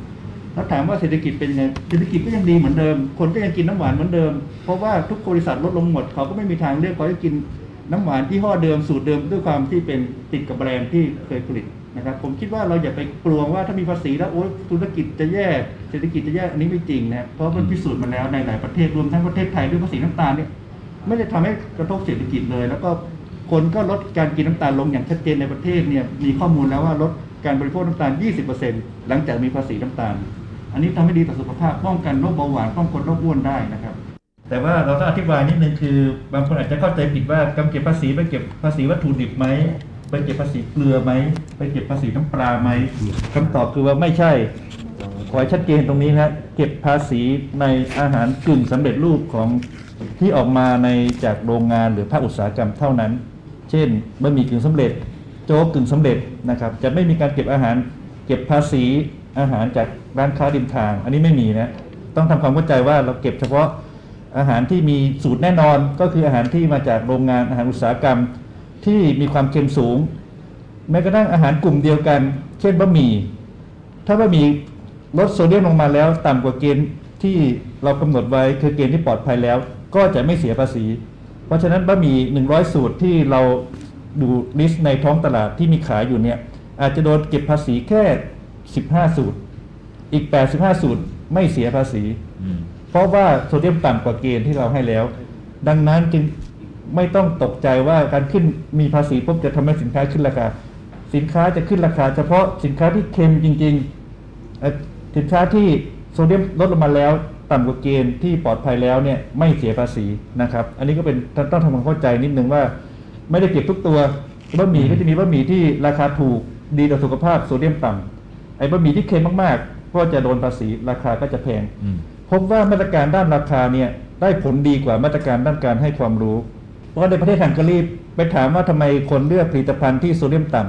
แล้วถามว่าเศรษฐกิจเป็นยังไงเศรษฐกิจก็ยังดีเหมือนเดิม คนก็ยังกินน้ำหวานเหมือนเดิม เพราะว่าทุกบริษัทลดลงหมด เขาก็ไม่มีทางเลือกเขาจะกินน้ำหวานที่ห้อเดิมสูตรเดิมด้วยความที่เป็นติดกับแบรนด์ที่เคยผลิต นะครับผมคิดว่าเราอย่าไปกลัวว่าถ้ามีภาษีแล้วโอ๊ยธุรกิจจะแย่เศรษฐกิจจะแย่อันนี้ไม่จริงนะเพราะมันพิสูจน์มาแล้วในหลายประเทศรวมทั้งประเทศไทยด้วยภาษีน้ำตาลเนี่ยไม่ได้ทำให้กระทบเศรษฐกิจเลย แล้วก็คนก็ลดการกินน้ำตาลลงอย่างชัดเจนในประเทศเนี่ยมีข้อมูลแล้วว่าลดการบริโภคน้ำตาล 20%หลังจากมีภาษีน้ำตาล อันนี้ทำให้ดีต่อสุขภาพป้องกันโรคเบาหวานป้องกันโรคอ้วนได้นะครับ แต่ว่าเราต้องอธิบายนิดนึงคือบางคนอาจจะเข้าใจผิดว่าการเก็บภาษีไปเก็บภาษีวัตถุดิบไหม ไปเก็บภาษีเกลือไหมไปเก็บภาษีน้ำปลาไหมคำตอบคือว่าไม่ใช่ ขอให้ชัดเจนตรงนี้นะเก็บภาษีในอาหารกึ่งสำเร็จรูปของที่ออกมาในจากโรงงานหรือภาคอุตสาหกรรมเท่านั้น เช่นบะหมี่กึ่งสำเร็จ โจ๊กกึ่งสำเร็จนะครับ จะไม่มีการเก็บอาหาร เก็บภาษีอาหารจากร้านค้าริมทาง อันนี้ไม่มีนะต้องทำความเข้าใจว่าเราเก็บเฉพาะอาหารที่มีสูตรแน่นอนก็คืออาหารที่มาจากโรงงานอาหารอุตสาหกรรม ที่มีความเค็มสูง แม้กระทั่งอาหารกลุ่มเดียวกัน เช่นบะหมี่ ถ้าบะหมี่ลดโซเดียมลงมาแล้วต่ำกว่าเกณฑ์ที่เรากำหนดไว้คือเกณฑ์ที่ปลอดภัยแล้ว ก็จะไม่เสียภาษี เพราะฉะนั้นบะหมี่100 สูตรที่เราดูลิสต์ในท้องตลาดที่มีขายอยู่เนี่ยอาจจะโดนเก็บภาษีแค่ 15 สูตร อีก 85 สูตรไม่เสียภาษี เพราะว่าโซเดียมต่ำกว่าเกณฑ์ที่เราให้แล้ว ดังนั้นจึง ไม่ต้องตกใจว่าการขึ้นมีภาษีปุ๊บจะทำให้สินค้าขึ้นราคา สินค้าจะขึ้นราคา เฉพาะสินค้าที่เค็มจริงๆสินค้าที่โซเดียมลดลงมาแล้วต่ำกว่าเกณฑ์ที่ปลอดภัยแล้วเนี่ยไม่เสียภาษีนะครับ อันนี้ก็เป็นต้องทำความเข้าใจนิดนึงว่า ไม่ได้เก็บทุกตัวบะหมี่ก็จะมีบะหมี่ที่ราคาถูกดีต่อสุขภาพโซเดียมต่ำไอ้บะหมี่ที่เค็มมากๆ ก็จะโดนภาษีราคาก็จะแพงพบว่ามาตรการด้านราคาเนี่ยได้ผลดีกว่ามาตรการด้านการให้ความรู้ เพราะในประเทศฮังการีไปถามว่าทำไมคนเลือกผลิตภัณฑ์ที่โซเดียมต่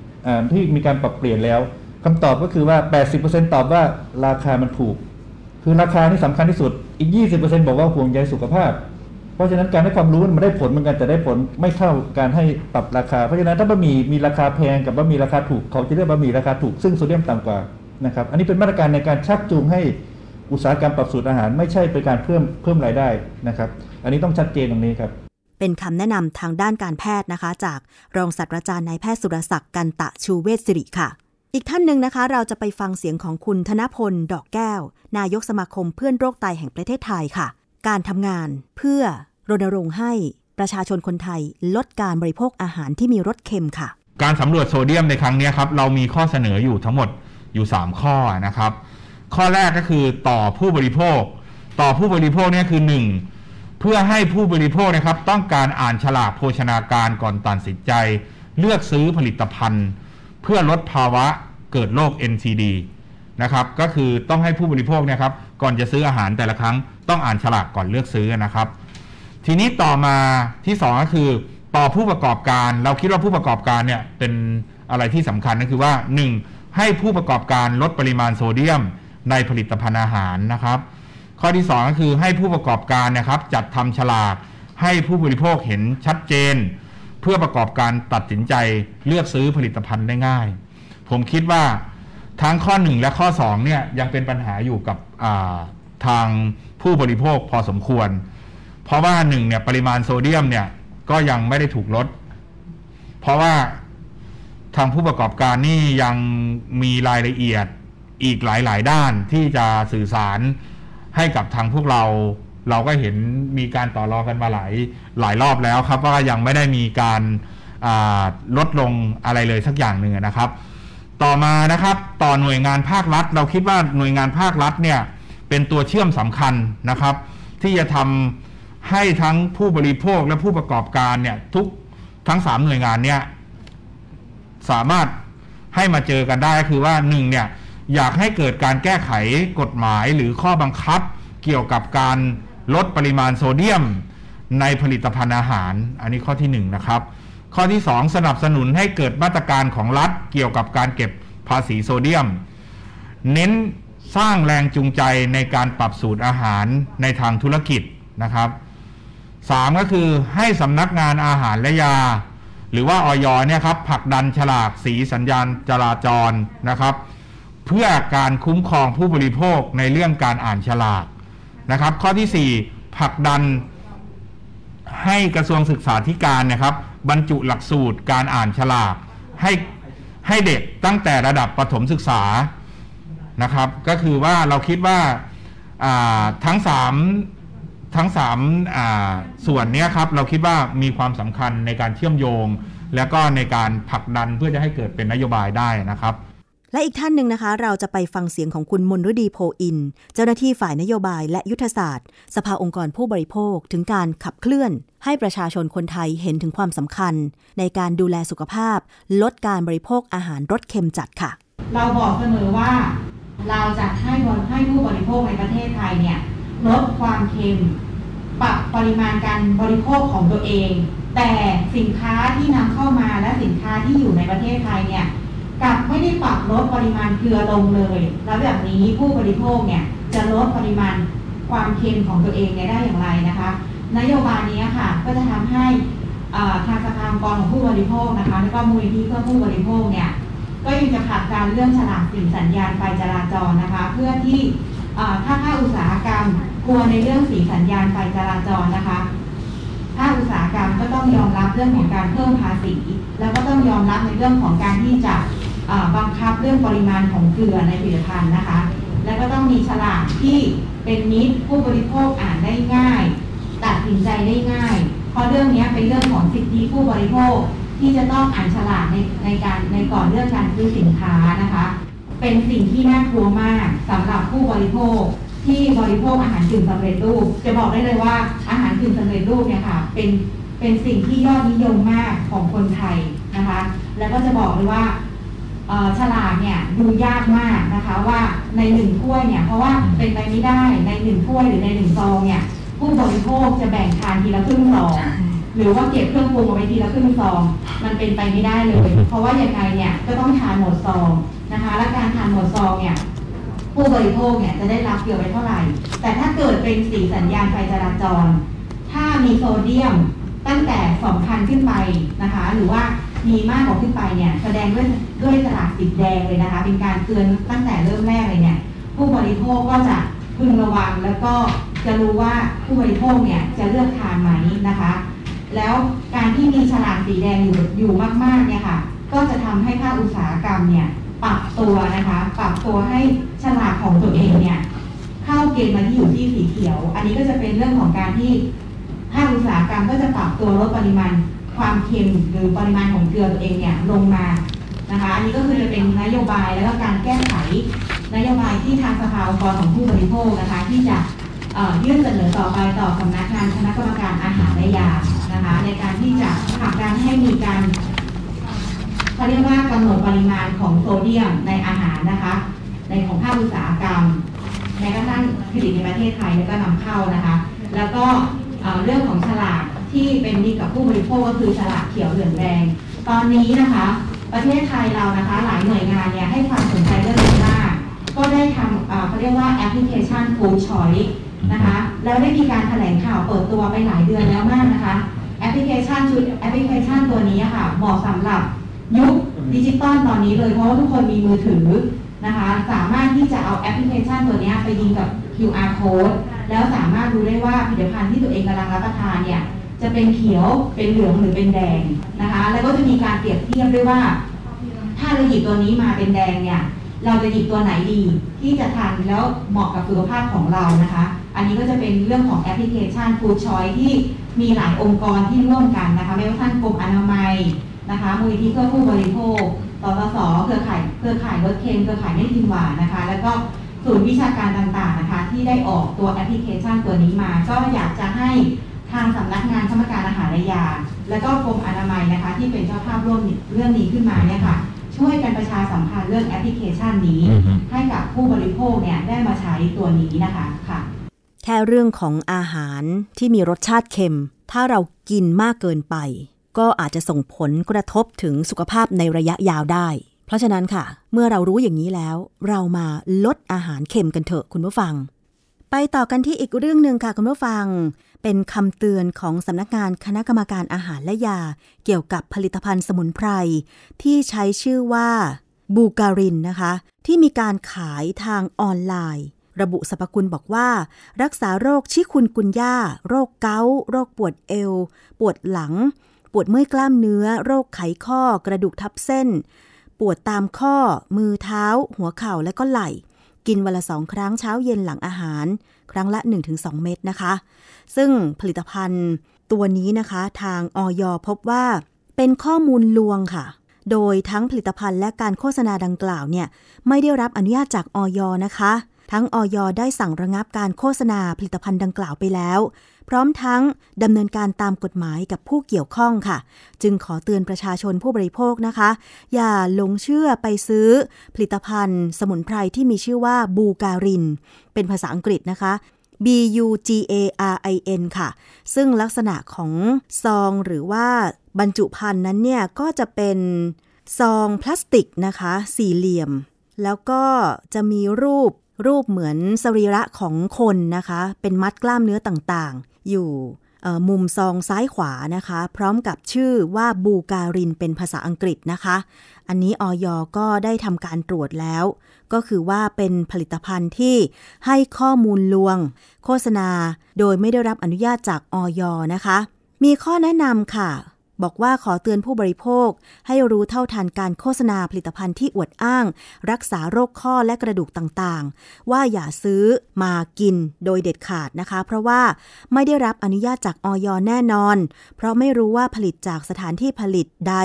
ำที่มีการปรับเปลี่ยนแล้วคำตอบก็คือว่า 80%ตอบว่าราคามันถูก คือราคานี่สำคัญที่สุดอีก 20%บอกว่าห่วงใยสุขภาพ เพราะฉะนั้นการให้ความรู้มันได้ผลเหมือนกันแต่ได้ผลไม่เท่าการให้ปรับราคาเพราะฉะนั้นถ้าบะหมี่มีราคาแพงกับบะหมี่ราคาถูกเขาจะเลือกบะหมี่ราคาถูกซึ่งโซเดียมต่ำกว่านะครับอันนี้เป็นมาตรการในการชักจูงให้อุตสาหกรรมปรับสูตรอาหาร ไม่ใช่เป็นการเพิ่มเพิ่มรายได้นะครับ อันนี้ต้องชัดเจนตรงนี้ครับ เป็นคำแนะนำทางด้านการแพทย์นะคะ จากรองศาสตราจารย์นายแพทย์สุรศักดิ์กันตะชูเวชสิริค่ะ อีกท่านหนึ่งนะคะ เราจะไปฟังเสียงของคุณธนพล ดอกแก้ว นายกสมาคมเพื่อนโรคไตแห่งประเทศไทยค่ะ การทำงานเพื่อรณรงค์ให้ประชาชนคนไทยลดการบริโภคอาหารที่มีรสเค็มค่ะ การสำรวจโซเดียมในครั้งนี้ครับเรามีข้อเสนออยู่ทั้งหมดอยู่ 3 ข้อนะครับ ข้อแรกก็คือต่อผู้บริโภค ต่อผู้บริโภคเนี่ยคือ 1 เพื่อให้ผู้บริโภคนะครับต้องการอ่านฉลากโภชนาการก่อนตัดสินใจ เลือกซื้อผลิตภัณฑ์ เพื่อลดภาวะเกิดโรค NCD นะครับก็คือต้องให้ผู้บริโภคนะครับก่อนจะซื้ออาหารแต่ละครั้ง ต้องอ่านฉลากก่อนเลือกซื้อนะครับ ทีนี้ต่อมาที่สองก็คือต่อผู้ประกอบการ เราคิดว่าผู้ประกอบการเนี่ยเป็นอะไรที่สำคัญก็คือว่า 1. ให้ผู้ประกอบการลดปริมาณโซเดียมในผลิตภัณฑ์อาหารนะครับ ข้อที่ 2 ก็คือให้ผู้ประกอบการนะครับจัดทำฉลากให้ผู้บริโภคเห็นชัดเจน เพื่อประกอบการตัดสินใจเลือกซื้อผลิตภัณฑ์ได้ง่าย ผมคิดว่าทั้งข้อ 1 และข้อ2เนี่ยยังเป็นปัญหาอยู่กับาทางผู้บริโภคพอสมควร เพราะว่าหนึ่งเนี่ยปริมาณโซเดียมเนี่ยก็ยังไม่ได้ถูกลด เพราะว่าทางผู้ประกอบการนี่ยังมีรายละเอียดอีกหลาย ๆ ด้านที่จะสื่อสาร ให้กับทางพวกเรา เราก็เห็นมีการต่อรองกันมาหลายหลายรอบแล้วครับ ว่ายังไม่ได้มีการาลดลงอะไรเลยสักอย่างหนึ่งนะครับ ต่อมานะครับต่อหน่วยงานภาครัฐ เราคิดว่าหน่วยงานภาครัฐเนี่ยเป็นตัวเชื่อมสำคัญนะครับ ที่จะทำให้ทั้งผู้บริโภคและผู้ประกอบการเนี่ยทุกทั้งสามหน่วยงานเนี่ยสามารถให้มาเจอกันได้ก็คือว่าหนึ่งเนี่ย อยากให้เกิดการแก้ไขกฎหมายหรือข้อบังคับ เกี่ยวกับการลดปริมาณโซเดียม ในผลิตภัณฑ์อาหาร อันนี้ข้อที่หนึ่งนะครับ ข้อที่สองสนับสนุนให้เกิดมาตรการของรัฐ เกี่ยวกับการเก็บภาษีโซเดียม เน้นสร้างแรงจูงใจในการปรับสูตรอาหารในทางธุรกิจนะครับสามก็คือให้สำนักงานอาหารและยา หรือว่าออยเนี่ยครับผลักดันฉลากสีสัญญาณจราจรนะครับ เพื่อการคุ้มครองผู้บริโภคในเรื่องการอ่านฉลากนะครับ ข้อที่สี่ผลักดันให้กระทรวงศึกษาธิการนะครับ บรรจุหลักสูตรการอ่านฉลากให้ให้เด็กตั้งแต่ระดับประถมศึกษานะครับ ก็คือว่าเราคิดว่าาทั้งสามทั้งสามส่วนนี้ครับ เราคิดว่ามีความสำคัญในการเชื่อมโยง แล้วก็ในการผลักดันเพื่อจะให้เกิดเป็นนโยบายได้นะครับ และอีกท่านหนึ่งนะคะ เราจะไปฟังเสียงของคุณมนฤดีโพอิน เจ้าหน้าที่ฝ่ายนโยบายและยุทธศาสตร์ สภาองค์กรผู้บริโภคถึงการขับเคลื่อน ให้ประชาชนคนไทยเห็นถึงความสำคัญ ในการดูแลสุขภาพ ลดการบริโภคอาหารรสเค็มจัดค่ะ เราบอกเสมอว่า เราจะให้บริให้ผู้บริโภคในประเทศไทยเนี่ยลดความเค็มปรับปริมาณการบริโภคของตัวเอง แต่สินค้าที่นำเข้ามาและสินค้าที่อยู่ในประเทศไทยเนี่ย กับไม่ได้ปรับลดปริมาณเกลือลงเลย แล้วแบบนี้ผู้บริโภคเนี่ยจะลดปริมาณความเค็มของตัวเองเนี่ยได้อย่างไรนะคะ นโยบายนี้ค่ะก็จะทำให้ทางสภาองค์กรของผู้บริโภคนะคะแล้วก็มูลนิธิเพื่อผู้บริโภคเนี่ยก็ยังจะผลักดันเรื่องฉลากสีสัญญาณไฟจราจรนะคะ เพื่อที่ถ้าภาคอุตสาหกรรมกลัวในเรื่องสีสัญญาณไฟจราจรนะคะ ภาคอุตสาหกรรมก็ต้องยอมรับเรื่องของการเพิ่มภาษี แล้วก็ต้องยอมรับในเรื่องของการที่จะบังคับเรื่องปริมาณของเกลือในผลิตภัณฑ์นะคะ แล้วก็ต้องมีฉลากที่เป็นมิตรผู้บริโภคอ่านได้ง่าย ตัดสินใจได้ง่าย เพราะเรื่องนี้เป็นเรื่องของสิทธิผู้บริโภคที่จะต้องอ่านฉลากในในการในก่อนเรื่องการซื้อสินค้านะคะ เป็นสิ่งที่น่ากลัวมากสำหรับผู้บริโภค ที่บริโภคอาหารกึ่งสำเร็จรูป จะบอกได้เลยว่าอาหารกึ่งสำเร็จรูปเนี่ยค่ะเป็นเป็นสิ่งที่ยอดนิยมมากของคนไทยนะคะ แล้วก็จะบอกเลยว่าฉลากเนี่ยดูยากมากนะคะว่าในหนึ่งถ้วยเนี่ยเพราะว่าเป็นไปไม่ได้ในหนึ่งถ้วยหรือในหนึ่งซองเนี่ยผู้บริโภคจะแบ่งทานทีละครึ่งซองหรือว่าเก็บเครื่องปรุงเอาไว้ทีละครึ่งซอง มันเป็นไปไม่ได้เลย เพราะว่าอยังไงเนี่ยก็ต้องทานหมดซองนะคะ และการทานหมดซองเนี่ย ผู้บริโภคเนี่ยจะได้รับเกลือไปเท่าไหร่ แต่ถ้าเกิดเป็นสีสัญญาณไฟจราจร ถ้ามีโซเดียมตั้งแต่2,000ขึ้นไปนะคะ หรือว่ามีมากกว่าขึ้นไปเนี่ยแสดงด้วยด้วยสลากสีแดงเลยนะคะ เป็นการเตือนตั้งแต่เริ่มแรกเลยเนี่ยผู้บริโภคก็จะพึงระวังแล้วก็จะรู้ว่าผู้บริโภคเนี่ยจะเลือกทานไหมนะคะ แล้วการที่มีฉลากสีแดงอยู่อยู่มากๆเนี่ยค่ะ ก็จะทำให้ภาคอุตสาหกรรมเนี่ย ปรับตัวนะคะ ปรับตัวให้ฉลากของตัวเองเนี่ยเข้าเกณฑ์มาที่อยู่ที่สีเขียว อันนี้ก็จะเป็นเรื่องของการที่ภาคอุตสาหกรรมก็จะปรับตัวลดปริมาณความเค็มหรือปริมาณของเกลือตัวเองเนี่ยลงมานะคะ อันนี้ก็คือจะเป็นนโยบายแล้วก็การแก้ไขนโยบายที่ทางสภาองค์กรของผู้บริโภคนะคะ ที่จะยื่นเสนอต่อไปต่อสำนักงานคณะกรรมการอาหารและยานะคะ ในการที่จะผลักดันให้มีการ เขาเรียกว่ากำหนดปริมาณของโซเดียมในอาหารนะคะ ในของภาคอุตสาหกรรมแม้กระทั่งผลิตในประเทศไทยแล้วก็นำเข้านะคะ แล้วก็เรื่องของฉลากที่เป็นดีกับผู้บริโภคก็คือฉลากเขียวเหลืองแดง ตอนนี้นะคะ ประเทศไทยเรานะคะ หลายหน่วยงานเนี่ยให้ความสนใจเรื่องนี้มาก ก็ได้ทำเขาเรียกว่าแอปพลิเคชัน Food Choice นะคะแล้วได้มีการแถลงข่าวเปิดตัวไปหลายเดือนแล้วมากนะคะ แอปพลิเคชันชุดแอปพลิเคชันตัวนี้ค่ะเหมาะสำหรับ ยุคดิจิตอลตอนนี้เลยเพราะว่าทุกคนมีมือถือนะคะสามารถที่จะเอาแอปพลิเคชันตัวนี้ไปยิงกับ QR code แล้วสามารถรู้ได้ว่าผลิตภัณฑ์ที่ตัวเองกำลังรับประทานเนี่ยจะเป็นเขียวเป็นเหลืองหรือเป็นแดงนะคะ แล้วก็จะมีการเปรียบเทียบด้วยว่า ถ้าเราหยิบตัวนี้มาเป็นแดงเนี่ยเราจะหยิบตัวไหนดีที่จะทานแล้วเหมาะกับสุขภาพของเรานะคะ อันนี้ก็จะเป็นเรื่องของแอปพลิเคชัน Food Choice ที่มีหลายองค์กรที่ร่วมกันนะคะ ไม่ว่าท่านกรมอนามัย นะคะมูลนิธิเพื่อผู้บริโภคตสสเครือข่ายเครือข่ายรถเค็มเครือข่ายไม่กินหวานนะคะ แล้วก็ศูนย์วิชาการต่างๆนะคะ ที่ได้ออกตัวแอปพลิเคชันตัวนี้มา ก็อยากจะให้ทางสำนักงานคณะกรรมการอาหารและยา และก็กรมอนามัยนะคะ ที่เป็นเจ้าภาพร่วมเรื่องนี้ขึ้นมาเนี่ยค่ะ ช่วยกันประชาสัมพันธ์เรื่องแอปพลิเคชันนี้ ให้กับผู้บริโภคเนี่ยได้มาใช้ตัวนี้นะคะค่ะ แค่เรื่องของอาหารที่มีรสชาติเค็ม ถ้าเรากินมากเกินไป ก็อาจจะส่งผลกระทบถึงสุขภาพในระยะยาวได้ เพราะฉะนั้นค่ะ เมื่อเรารู้อย่างนี้แล้ว เรามาลดอาหารเค็มกันเถอะคุณผู้ฟัง ไปต่อกันที่อีกเรื่องหนึ่งค่ะคุณผู้ฟัง เป็นคำเตือนของสำนักงานคณะกรรมการอาหารและยา เกี่ยวกับผลิตภัณฑ์สมุนไพรที่ใช้ชื่อว่าบูการินนะคะ ที่มีการขายทางออนไลน์ ระบุสรรพคุณบอกว่า รักษาโรคชิคุนกุนย่าโรคเกาต์โรคปวดเอว ปวดหลัง ปวดเมื่อยกล้ามเนื้อ โรคไขข้อกระดูกทับเส้น ปวดตามข้อ มือเท้า หัวเข่าและก็ไหล่ กินวันละสองครั้งเช้าเย็นหลังอาหาร ครั้งละ 1-2 เม็ดนะคะ ซึ่งผลิตภัณฑ์ตัวนี้นะคะทางออยพบว่า เป็นข้อมูลลวงค่ะ โดยทั้งผลิตภัณฑ์และการโฆษณาดังกล่าวเนี่ยไม่ได้รับอนุญาตจากออยนะคะ ทั้งออยได้สั่งระงับการโฆษณาผลิตภัณฑ์ดังกล่าวไปแล้ว พร้อมทั้งดำเนินการตามกฎหมายกับผู้เกี่ยวข้องค่ะ จึงขอเตือนประชาชนผู้บริโภคนะคะ อย่าลงเชื่อไปซื้อผลิตภัณฑ์ สมุนไพรที่มีชื่อว่าบูการิน เป็นภาษาอังกฤษนะคะ B U G A R I N ค่ะ ซึ่งลักษณะของซองหรือว่าบรรจุภัณฑ์นั้นเนี่ยก็จะเป็นซองพลาสติกนะคะ สี่เหลี่ยม แล้วก็จะมีรูป รูปเหมือนสรีระของคนนะคะ เป็นมัดกล้ามเนื้อต่างๆ อยู่มุมซองซ้ายขวานะคะ พร้อมกับชื่อว่าบูการินเป็นภาษาอังกฤษนะคะ อันนี้ออยก็ได้ทำการตรวจแล้ว ก็คือว่าเป็นผลิตภัณฑ์ที่ให้ข้อมูลลวง โฆษณาโดยไม่ได้รับอนุญาตจากออยนะคะ มีข้อแนะนำค่ะ บอกว่าขอเตือนผู้บริโภค ให้รู้เท่าทันการโฆษณาผลิตภัณฑ์ที่อวดอ้าง รักษาโรคข้อและกระดูกต่างๆ ว่าอย่าซื้อมากินโดยเด็ดขาดนะคะ เพราะว่าไม่ได้รับอนุญาตจากออยแน่นอน เพราะไม่รู้ว่าผลิตจากสถานที่ผลิตใด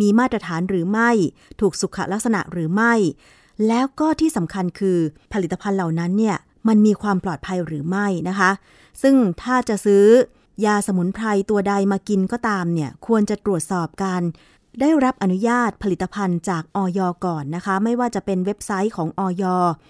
มีมาตรฐานหรือไม่ ถูกสุขลักษณะหรือไม่ แล้วก็ที่สำคัญคือผลิตภัณฑ์เหล่านั้นเนี่ยมันมีความปลอดภัยหรือไม่นะคะ ซึ่งถ้าจะซื้อ ยาสมุนไพรตัวใดมากินก็ตามเนี่ยควรจะตรวจสอบการได้รับอนุญาตผลิตภัณฑ์จากอย. ก่อนนะคะ ไม่ว่าจะเป็นเว็บไซต์ของอย.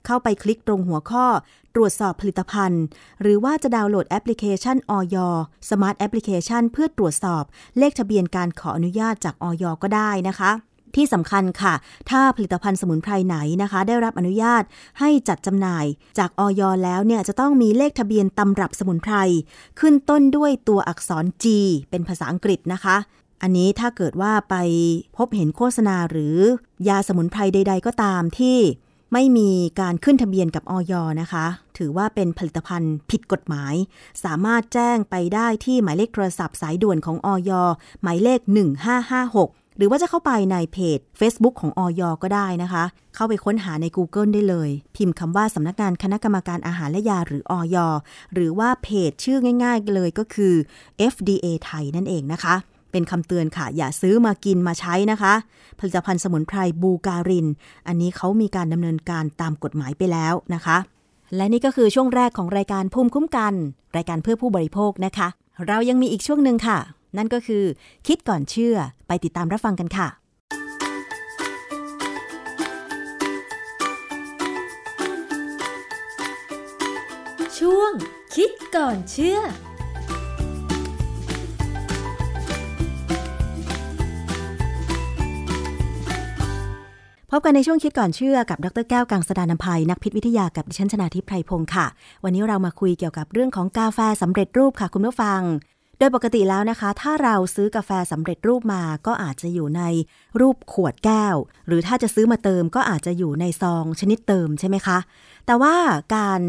เข้าไปคลิกตรงหัวข้อ ตรวจสอบผลิตภัณฑ์ หรือว่าจะดาวน์โหลดแอปพลิเคชันอย. Smart Application เพื่อตรวจสอบเลขทะเบียนการขออนุญาตจากอย. ก็ได้นะคะ ที่สำคัญค่ะ ถ้าผลิตภัณฑ์สมุนไพรไหนนะคะ ได้รับอนุญาตให้จัดจำหน่ายจากออยแล้วเนี่ยจะต้องมีเลขทะเบียนตำรับสมุนไพร ขึ้นต้นด้วยตัวอักษร G เป็นภาษาอังกฤษนะคะ อันนี้ถ้าเกิดว่าไปพบเห็นโฆษณาหรือยาสมุนไพรใด ๆ ก็ตามที่ไม่มีการขึ้นทะเบียนกับออยนะคะ ถือว่าเป็นผลิตภัณฑ์ผิดกฎหมาย สามารถแจ้งไปได้ที่หมายเลขโทรศัพท์สายด่วนของออยหมายเลข 1556 หรือว่าจะเข้าไปในเพจ Facebook ของออยก็ได้นะคะ เข้าไปค้นหาใน Google ได้เลย พิมพ์คำว่าสำนักงานคณะกรรมการอาหารและยาหรือออยหรือว่าเพจชื่อง่าย ๆ เลยก็คือ FDA ไทยนั่นเองนะคะ เป็นคำเตือนค่ะ อย่าซื้อมากินมาใช้นะคะ ผลิตภัณฑ์สมุนไพรบูการิน อันนี้เขามีการดำเนินการตามกฎหมายไปแล้วนะคะ และนี่ก็คือช่วงแรกของรายการภูมิคุ้มกัน รายการเพื่อผู้บริโภคนะคะ เรายังมีอีกช่วงหนึ่งค่ะ นั่นก็คือ คิดก่อนเชื่อไปติดตามรับฟังกันค่ะ ช่วง คิดก่อนเชื่อพบกันในช่วงคิดก่อนเชื่อกับ ดรแก้วกังสดานนภัยนักพิษวิทยากับดิฉันชนาทิพไพรพงศ์ค่ะ วันนี้เรามาคุยเกี่ยวกับเรื่องของกาแฟสำเร็จรูปค่ะคุณผู้ฟัง โดยปกติแล้วนะคะ ถ้าเราซื้อกาแฟสำเร็จรูปมาก็อาจจะอยู่ในรูปขวดแก้ว หรือถ้าจะซื้อมาเติมก็อาจจะอยู่ในซองชนิดเติมใช่ไหมคะ แต่ว่าการ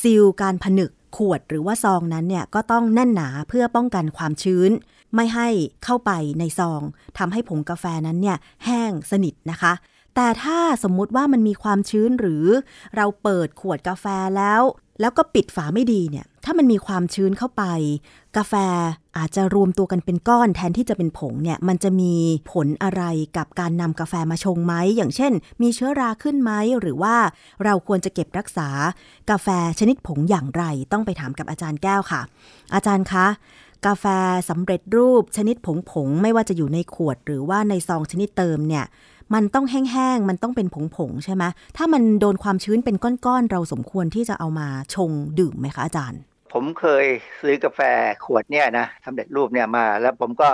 ซีลการผนึกขวดหรือว่าซองนั้นเนี่ยก็ต้องแน่นหนาเพื่อป้องกันความชื้น ไม่ให้เข้าไปในซองทำให้ผงกาแฟนั้นเนี่ยแห้งสนิทนะคะ แต่ถ้าสมมุติว่ามันมีความชื้นหรือเราเปิดขวดกาแฟแล้ว แล้วก็ปิดฝาไม่ดีเนี่ย ถ้ามันมีความชื้นเข้าไป กาแฟอาจจะรวมตัวกันเป็นก้อนแทนที่จะเป็นผงเนี่ย มันจะมีผลอะไรกับการนำกาแฟมาชงไหม อย่างเช่น มีเชื้อราขึ้นไหม หรือว่าเราควรจะเก็บรักษากาแฟชนิดผงอย่างไร ต้องไปถามกับอาจารย์แก้วค่ะ อาจารย์คะ กาแฟสำเร็จรูปชนิดผงผงไม่ว่าจะอยู่ในขวด หรือว่าในซองชนิดเติมเนี่ย มันต้องแห้งๆ มันต้องเป็นผงๆ ใช่ไหมถ้ามันโดนความชื้นเป็นก้อนๆ เราสมควรที่จะเอามาชงดื่มไหมคะอาจารย์ ผมเคยซื้อกาแฟขวดเนี่ยนะสำเร็จรูปเนี่ยมา แล้วผมก็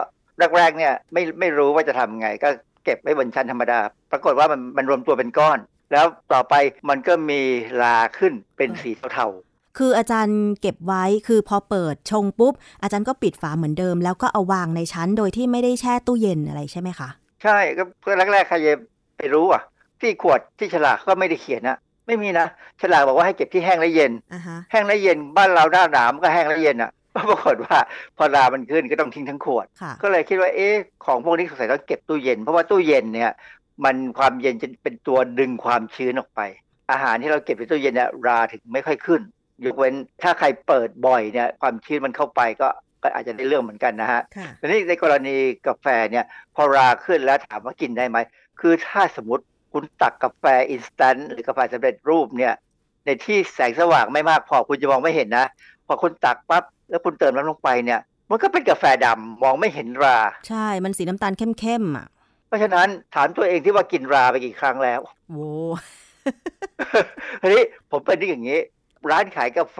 แรกๆ เนี่ยไม่ไม่รู้ว่าจะทำไง ก็เก็บไว้บนชั้นธรรมดา ปรากฏว่ามันมันรวมตัวเป็นก้อน แล้วต่อไปมันก็มีลาขึ้นเป็นสีเทาคืออาจารย์เก็บไว้คือพอเปิดชงปุ๊บ อาจารย์ก็ปิดฝาเหมือนเดิม แล้วก็เอาวางในชั้นโดยที่ไม่ได้แช่ตู้เย็นอะไรใช่ไหมคะ ใช่ก็เพื่อแรกๆใครจะไปรู้อะ ที่ขวดที่ฉลากก็ไม่ได้เขียนนะไม่มีนะฉลากบอกว่าให้เก็บที่แห้งและเย็นแห้งและเย็นบ้านเราหน้าหนาวก็แห้งและเย็นอะปรากฏว่าพอรามันขึ้นก็ต้องทิ้งทั้งขวด ก็เลยคิดว่าเอ๊ะของพวกนี้สงสัยต้องเก็บตู้เย็น เพราะว่าตู้เย็นเนี่ย มันความเย็นจะเป็นตัวดึงความชื้นออกไป อาหารที่เราเก็บในตู้เย็นเนี่ยราถึงไม่ค่อยขึ้นยกเว้นถ้าใครเปิดบ่อยเนี่ยความชื้นมันเข้าไปก็ ก็อาจจะได้เรื่องเหมือนกันนะฮะทีนี้ในกรณีกาแฟเนี่ยพอราขึ้นแล้วถามว่ากินได้ไหม คือถ้าสมมติคุณตักกาแฟ instant หรือกาแฟสำเร็จรูปเนี่ยในที่แสงสว่างไม่มากพอคุณจะมองไม่เห็นนะ พอคุณตักปั๊บแล้วคุณเติมน้ำลงไปเนี่ย มันก็เป็นกาแฟดำมองไม่เห็นรา ใช่มันสีน้ำตาลเข้มๆอะ เพราะฉะนั้นถามตัวเองที่ว่ากินราไปกี่ครั้งแล้วโว้ทีนี้ผมเป็นที่อย่างนี้ ร้านขายกาแฟ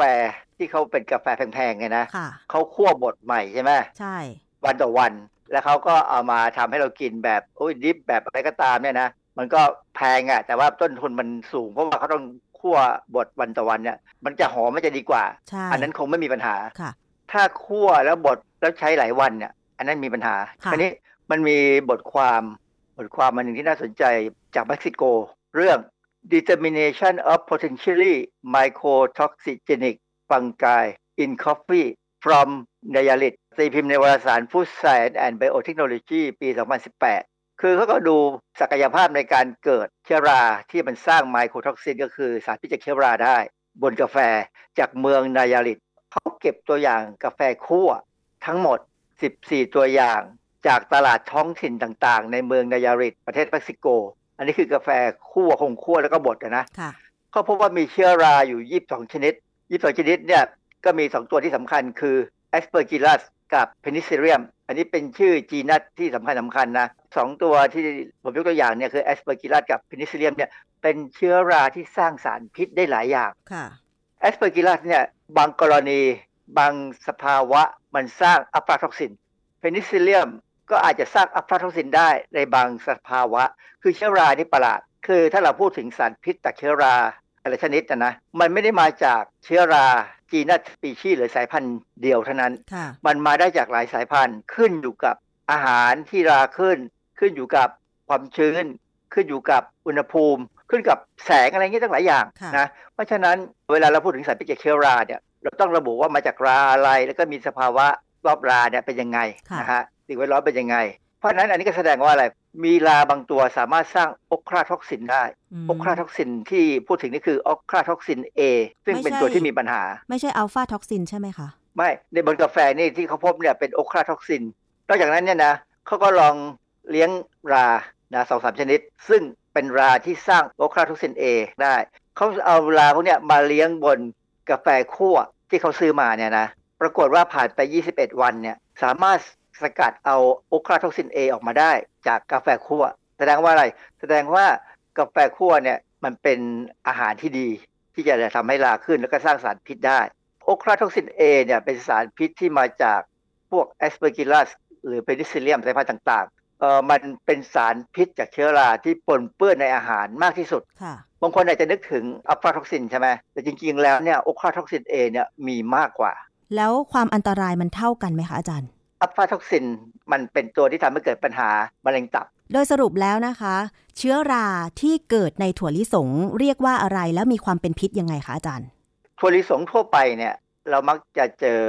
ที่เขาเป็นกาแฟแพงๆไงนะเขาคั่วบดใหม่ใช่ไหมใช่ วันต่อวัน แล้วเขาก็เอามาทำให้เรากินแบบโอ้ยดิฟแบบอะไรก็ตามเนี่ยนะมันก็แพงอะ่ะแต่ว่าต้นทุนมันสูงเพราะว่าเขาต้องคั่วบดวันต่อวันเนี่ย มันจะหอมมันจะดีกว่า อันนั้นคงไม่มีปัญหาค่ะ ถ้าคั่วแล้วบดแล้วใช้หลายวันเนี่ย อันนั้นมีปัญหาคราวนี้มันมีบทความบทความมันหนึ่งที่น่าสนใจจากเม็กซิโก เรื่อง determination of potentially mycotoxigenic fungi in coffee from d i a l i t ตีพิมพ์ในวารสาร Food Science and Biotechnology ปี 2018 คือเขาก็ดูศักยภาพในการเกิดเชื้อราที่มันสร้างไมโครท็อกซินก็คือสารพิษจากเชื้อราได้ บนกาแฟจากเมืองนายาลิตเขาเก็บตัวอย่างกาแฟคั่วทั้งหมด 14 ตัวอย่างจากตลาดท้องถิ่นต่างๆ ในเมืองนายาริตประเทศเม็กซิโก อันนี้คือกาแฟคั่วคงคั่วแล้วก็บดนะเขาพบว่ามีเชื้อราอยู่ 22 ชนิด 22ชนิดเนี่ยก็มี 2 ตัวที่สำคัญคือ Aspergillus กับ Penicillium อันนี้เป็นชื่อ genus ที่สำคัญสำคัญนะสองตัวที่ผมยกตัวอย่างเนี่ยคือ Aspergillus กับ Penicillium เนี่ยเป็นเชื้อราที่สร้างสารพิษได้หลายอย่าง Aspergillus เนี่ยบางกรณีบางสภาวะมันสร้างอะฟลาท็อกซิน Penicillium ก็อาจจะสร้างอะฟลาท็อกซินได้ในบางสภาวะ คือเชื้อราที่ประหลาด คือถ้าเราพูดถึงสารพิษจากเชื้อรา อะไรชนิดนะมันไม่ได้มาจากเชื้อรา genus species หรือสายพันธุ์เดียวเท่านั้น มันมาได้จากหลายสายพันธุ์ขึ้นอยู่กับอาหารที่ราขึ้น ขึ้นอยู่กับความชื้น ขึ้นอยู่กับอุณหภูมิ ขึ้นกับแสงอะไรเงี้ยตั้งหลายอย่างนะเพราะฉะนั้นเวลาเราพูดถึงสารพิษจากเชื้อราเนี่ยเราต้องระบุว่ามาจากราอะไรแล้วก็มีสภาวะรอบราเนี่ยเป็นยังไงนะฮะสิ่งแวดล้อมเป็นยังไง เพราะฉะนั้นอันนี้ก็แสดงว่าอะไร มีราบางตัวสามารถสร้าง ochratoxin ได้ ochratoxin ที่พูดถึงนี่คือ ochratoxin A ซึ่งเป็นตัวที่มีปัญหา ไม่ใช่อะฟลาท็อกซินใช่ไหมคะ ไม่ในบนกาแฟนี่ที่เขาพบเนี่ยเป็น ochratoxin นอกจากนั้นเนี่ยนะเขาก็ลองเลี้ยงรานะสองสามชนิด ซึ่งเป็นราที่สร้าง ochratoxin A ได้เขาเอาราพวกเนี้ยมาเลี้ยงบนกาแฟคั่วที่เขาซื้อมาเนี่ยนะปรากฏว่าผ่านไป 21 วันเนี่ยสามารถ สกัดเอา ochratoxin A ออกมาได้จากกาแฟคั่ว แสดงว่าอะไร แสดงว่ากาแฟคั่วเนี่ยมันเป็นอาหารที่ดีที่จะทำให้ราขึ้นแล้วก็สร้างสารพิษได้โอคลาท็อกซิน A เนี่ยเป็นสารพิษที่มาจากพวก Aspergillus หรือ Penicillium สายพันธุ์ต่างๆเออมันเป็นสารพิษจากเชื้อราที่ปนเปื้อนในอาหารมากที่สุด บางคนอาจจะนึกถึงอะฟลาท็อกซินใช่ไหมแต่จริงๆแล้วเนี่ยโอคลาท็อกซิน A เนี่ยมีมากกว่า แล้วความอันตรายมันเท่ากันไหมคะอาจารย์ อะฟลาท็อกซินมันเป็นตัวที่ทำให้เกิดปัญหามะเร็งตับ โดยสรุปแล้วนะคะ เชื้อราที่เกิดในถั่วลิสงเรียกว่าอะไรแล้วมีความเป็นพิษยังไงคะอาจารย์ ถั่วลิสงทั่วไปเนี่ยเรามักจะเจอ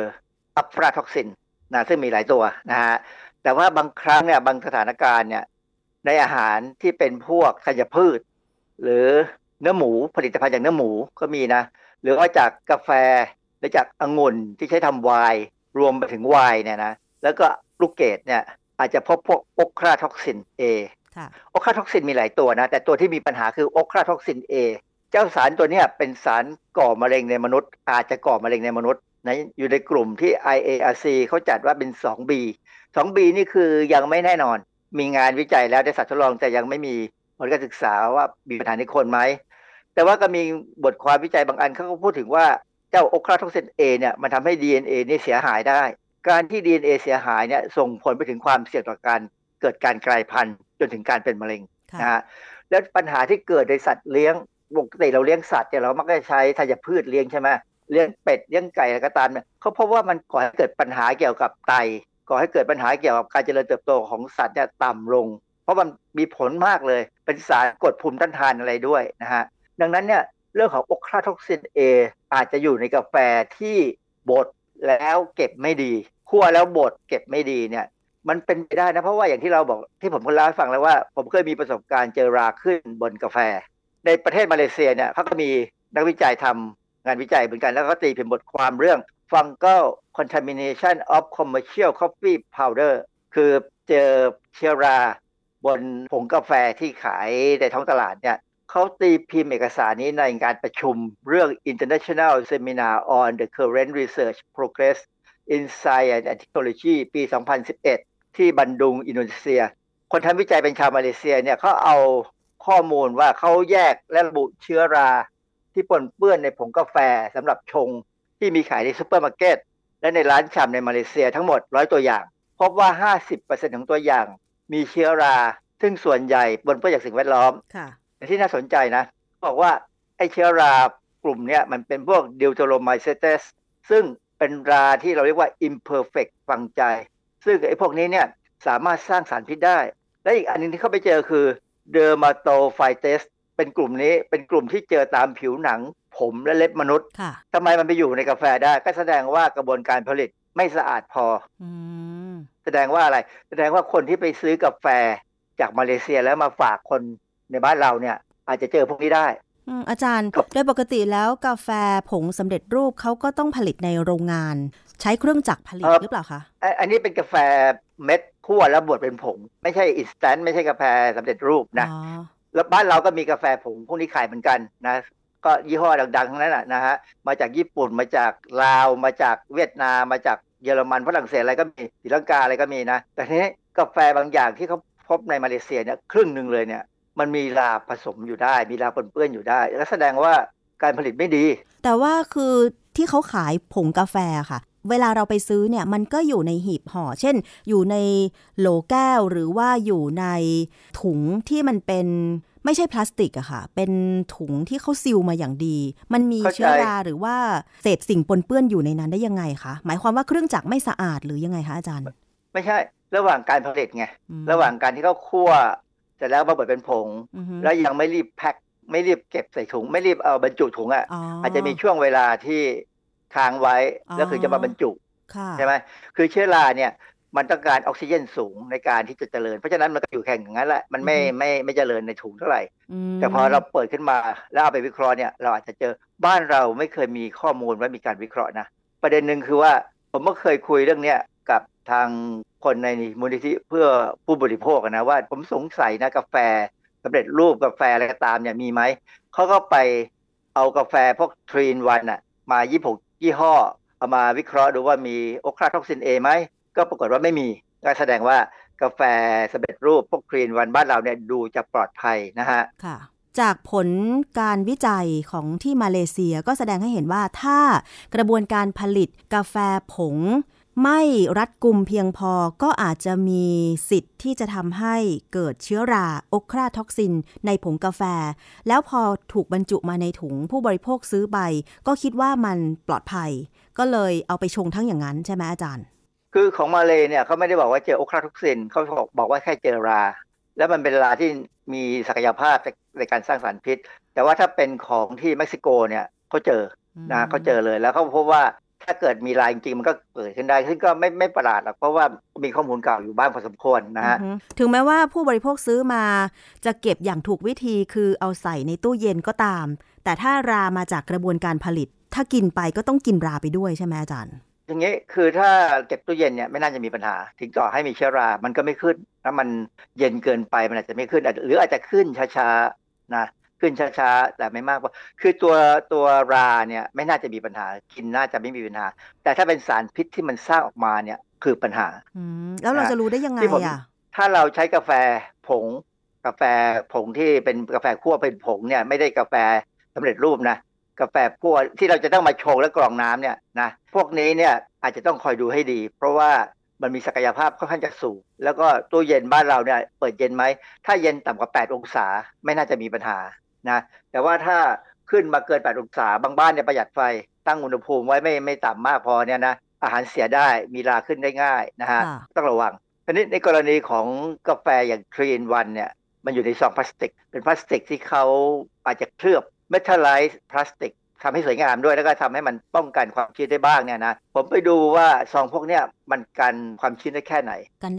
อะฟลาท็อกซินนะซึ่งมีหลายตัวนะฮะแต่ว่าบางครั้งเนี่ยบางสถานการณ์เนี่ยในอาหารที่เป็นพวกธัญพืช หรือเนื้อหมูผลิตภัณฑ์จากเนื้อหมูก็มีนะ หรือว่าจากกาแฟหรือจากองุ่นที่ใช้ทำไวน์รวมไปถึงไวน์เนี่ยนะ แล้วก็ลูกเกดเนี่ยอาจจะพบพวกโอคราท็อกซิน A โอคราท็อกซินมีหลายตัวนะ แต่ตัวที่มีปัญหาคือโอคราท็อกซิน A เจ้าสารตัวนี้เป็นสารก่อมะเร็งในมนุษย์ อาจจะก่อมะเร็งในมนุษย์นะอยู่ในกลุ่มที่ IARC เขาจัดว่าเป็น 2B 2B นี่คือยังไม่แน่นอน มีงานวิจัยแล้วในสัตว์ทดลองแต่ยังไม่มีผลการศึกษาว่ามีปัญหาในคนไหม แต่ว่าก็มีบทความวิจัยบางอันเขาก็พูดถึงว่าเจ้าโอคราท็อกซิน A เนี่ยมันทำให้ DNA นี่เสียหายได้ การที่ DNA เสียหายเนี่ยส่งผลไปถึงความเสี่ยงต่อการเกิดการกลายพันธุ์จนถึงการเป็นมะเร็งนะฮะแล้วปัญหาที่เกิดในสัตว์เลี้ยงปกติเราเลี้ยงสัตว์เนี่ยเรามักจะใช้ธัญพืชเลี้ยงใช่ไหมเลี้ยงเป็ดเลี้ยงไก่อะไรก็ตามเนี่ยเขาพบว่ามันก่อให้เกิดปัญหาเกี่ยวกับไตก่อให้เกิดปัญหาเกี่ยวกับการเจริญเติบโตของสัตว์เนี่ยต่ำลง เพราะมันมีผลมากเลย เป็นสารกดภูมิต้านทานอะไรด้วยนะฮะดังนั้นเนี่ยเรื่องของโอคราท็อกซินเออาจจะอยู่ในกาแฟที่บด แล้วเก็บไม่ดีคั่วแล้วบดเก็บไม่ดีเนี่ย มันเป็นไปได้นะ เพราะว่าอย่างที่เราบอกที่ผมเคยเล่าให้ฟังแล้วว่า ผมเคยมีประสบการณ์เจอราขึ้นบนกาแฟ ในประเทศมาเลเซียเนี่ยเขาก็มีนักวิจัยทำงานวิจัยเหมือนกันแล้วก็ตีพิมพ์บทความเรื่อง fungal contamination of commercial coffee powder คือเจอเชื้อราบนผงกาแฟที่ขายในท้องตลาดเนี่ย เขาตีพิมพ์เอกสารนี้ในการประชุมเรื่อง International Seminar on the Current Research Progress in Science and Technology ปี 2011 ที่บันดุงอินโดนีเซีย คนทำวิจัยเป็นชาวมาเลเซียเนี่ยเขาเอาข้อมูลว่าเขาแยกและระบุเชื้อราที่ปนเปื้อนในผงกาแฟสำหรับชงที่มีขายในซูเปอร์มาร์เก็ตและในร้านชำในมาเลเซียทั้งหมดร้อยตัวอย่าง พบว่า 50%ของตัวอย่างมีเชื้อรา ซึ่งส่วนใหญ่ปนเปื้อนจากสิ่งแวดล้อม ค่ะที่น่าสนใจนะ บอกว่าไอ้เชื้อรากลุ่มเนี้ยมันเป็นพวก Deuteromycetes ซึ่งเป็นราที่เราเรียกว่า imperfect fungi ซึ่งไอ้พวกนี้เนี่ยสามารถสร้างสารพิษได้ และอีกอันนึงที่เข้าไปเจอคือ Dermatophytes เป็นกลุ่มนี้เป็นกลุ่มที่เจอตามผิวหนัง ผมและเล็บมนุษย์ทำไมมันไปอยู่ในกาแฟได้ ก็แสดงว่ากระบวนการผลิตไม่สะอาดพออแสดงว่าอะไร แสดงว่าคนที่ไปซื้อกาแฟจากมาเลเซียแล้วมาฝากคน ในบ้านเราเนี่ย อาจจะเจอพวกนี้ได้อาจารย์โดยปกติแล้วกาแฟผงสำเร็จรูปเขาก็ต้องผลิตในโรงงาน ใช้เครื่องจักรผลิตหรือเปล่าคะอันนี้เป็นกาแฟเม็ดคั่วแล้วบดเป็นผง ไม่ใช่ instant ไม่ใช่กาแฟสำเร็จรูปนะแล้วบ้านเราก็มีกาแฟผงพวกนี้ขายเหมือนกันนะก็ยี่ห้อดังๆทั้งนั้นนะฮะมาจากญี่ปุ่นมาจากลาวมาจากเวียดนามมาจากเยอรมันฝรั่งเศสอะไรก็มีศรีลังกาอะไรก็มีนะแต่ทีนี้กาแฟบางอย่างที่เขาพบในมาเลเซียเนี่ยครึ่งหนึ่งเลยเนี่ย มันมีลาผสมอยู่ได้ มีลาปนเปื้อนอยู่ได้แล้วแสดงว่าการผลิตไม่ดี แต่ว่าคือที่เขาขายผงกาแฟค่ะ เวลาเราไปซื้อเนี่ยมันก็อยู่ในหีบห่อ เช่น อยู่ในโหลแก้วหรือว่าอยู่ในถุงที่มันเป็นไม่ใช่พลาสติกอะค่ะ เป็นถุงที่เขาซิลมาอย่างดี มันมีเชื้อราหรือว่าเศษสิ่งปนเปื้อนอยู่ในนั้นได้ยังไงคะ หมายความว่าเครื่องจักรไม่สะอาดหรือยังไงคะอาจารย์ ไม่ใช่ ระหว่างการผลิตไง ระหว่างการที่เขาคั่ว เสร็จแล้วมาบดเป็นผง แล้วยังไม่รีบแพ็คไม่รีบเก็บใส่ถุง ไม่รีบเอาบรรจุถุงอะอาจจะมีช่วงเวลาที่ค้างไว้แล้วคือจะมาบรรจุใช่ไหมคือเชื้อราเนี่ยมันต้องการออกซิเจนสูงในการที่จะเจริญ เพราะฉะนั้นมันก็อยู่แข่งอย่างนั้นแหละมันไม่ไม่ไม่เจริญในถุงเท่าไหร่ แต่พอเราเปิดขึ้นมาแล้วเอาไปวิเคราะห์เนี่ยเราอาจจะเจอบ้านเราไม่เคยมีข้อมูลว่ามีการวิเคราะห์นะ ประเด็นหนึ่งคือว่าผมก็เคยคุยเรื่องเนี้ย กับทางคนในมูลนิธิเพื่อผู้บริโภคนะว่าผมสงสัยนะกาแฟสำเร็จรูปกาแฟอะไรก็ตามเนี่ยมีไหมเขาก็ไปเอากาแฟพวกทรีนวันอะมายี่หกยี่ห้อ เอามาวิเคราะห์ดูว่ามีโอคราท็อกซินเอไหม ก็ปรากฏว่าไม่มีก็แสดงว่ากาแฟสำเร็จรูปพวกครีนวันบ้านเราเนี่ยดูจะปลอดภัยนะฮะค่ะจากผลการวิจัยของที่มาเลเซียก็แสดงให้เห็นว่าถ้ากระบวนการผลิตกาแฟผง ไม่รัดกุมเพียงพอก็อาจจะมีสิทธิ์ที่จะทำให้เกิดเชื้อรา ochratoxin ในผงกาแฟ แล้วพอถูกบรรจุมาในถุงผู้บริโภคซื้อไป ก็คิดว่ามันปลอดภัย ก็เลยเอาไปชงทั้งอย่างนั้นใช่ไหมอาจารย์ คือของมาเลยเนี่ยเขาไม่ได้บอกว่าเจอ ochratoxin เขาบอกบอกว่าแค่เจอรา แล้วมันเป็นราที่มีศักยภาพในการสร้างสารพิษ แต่ว่าถ้าเป็นของที่เม็กซิโกเนี่ยเขาเจอนะเขาเจอเลยแล้วเขาพบว่า ถ้าเกิดมีลายจริงมันก็เกิดขึ้นได้ซึ่งก็ไม่ไม่ประหลาดหรอกเพราะว่ามีข้อมูลเก่าอยู่บ้างพอสมควรนะฮะถึงแม้ว่าผู้บริโภคซื้อมาจะเก็บอย่างถูกวิธีคือเอาใส่ในตู้เย็นก็ตาม แต่ถ้ารามาจากกระบวนการผลิต ถ้ากินไปก็ต้องกินราไปด้วยใช่ไหมอาจารย์อย่างนี้คือถ้าเก็บตู้เย็นเนี่ยไม่น่าจะมีปัญหา ถึงต่อให้มีเชื้อรา มันก็ไม่ขึ้นถ้ามันเย็นเกินไปมันอาจจะไม่ขึ้น หรืออาจจะขึ้นช้าๆนะ ขึ้นช้าๆ แต่ไม่มากคือตัวตัวราเนี่ยไม่น่าจะมีปัญหา กินน่าจะไม่มีปัญหา แต่ถ้าเป็นสารพิษที่มันสร้างออกมาเนี่ยคือปัญหาแล้วเราจะรู้ได้ยังไงอะถ้าเราใช้กาแฟผง กาแฟผงที่เป็นกาแฟคั่วเป็นผงเนี่ยไม่ได้กาแฟสำเร็จรูปนะกาแฟคั่วที่เราจะต้องมาชงและกรองน้ำเนี่ยนะพวกนี้เนี่ยอาจจะต้องคอยดูให้ดี เพราะว่ามันมีศักยภาพค่อนข้างจะสูง แล้วก็ตู้เย็นบ้านเราเนี่ยเปิดเย็นไหม ถ้าเย็นต่ำกว่า 8 องศาไม่น่าจะมีปัญหา นะแต่ว่าถ้าขึ้นมาเกิน 8 องศาบางบ้านเนี่ยประหยัดไฟตั้งอุณหภูมิไว้ไม่ไม่ต่ำมากพอเนี่ยนะอาหารเสียได้มีราขึ้นได้ง่ายนะฮะต้องระวังทีนี้ในกรณีของกาแฟอย่างทรีนวันเนี่ยมันอยู่ในซองพลาสติก เป็นพลาสติกที่เขาอาจจะเคลือบ metallized พลาสติกทำให้สวยงามด้วยแล้วก็ทำให้มันป้องกันความชื้นได้บ้างเนี่ยนะผมไปดูว่าซองพวกเนี้ยมันกันความชื้นได้แค่ไหน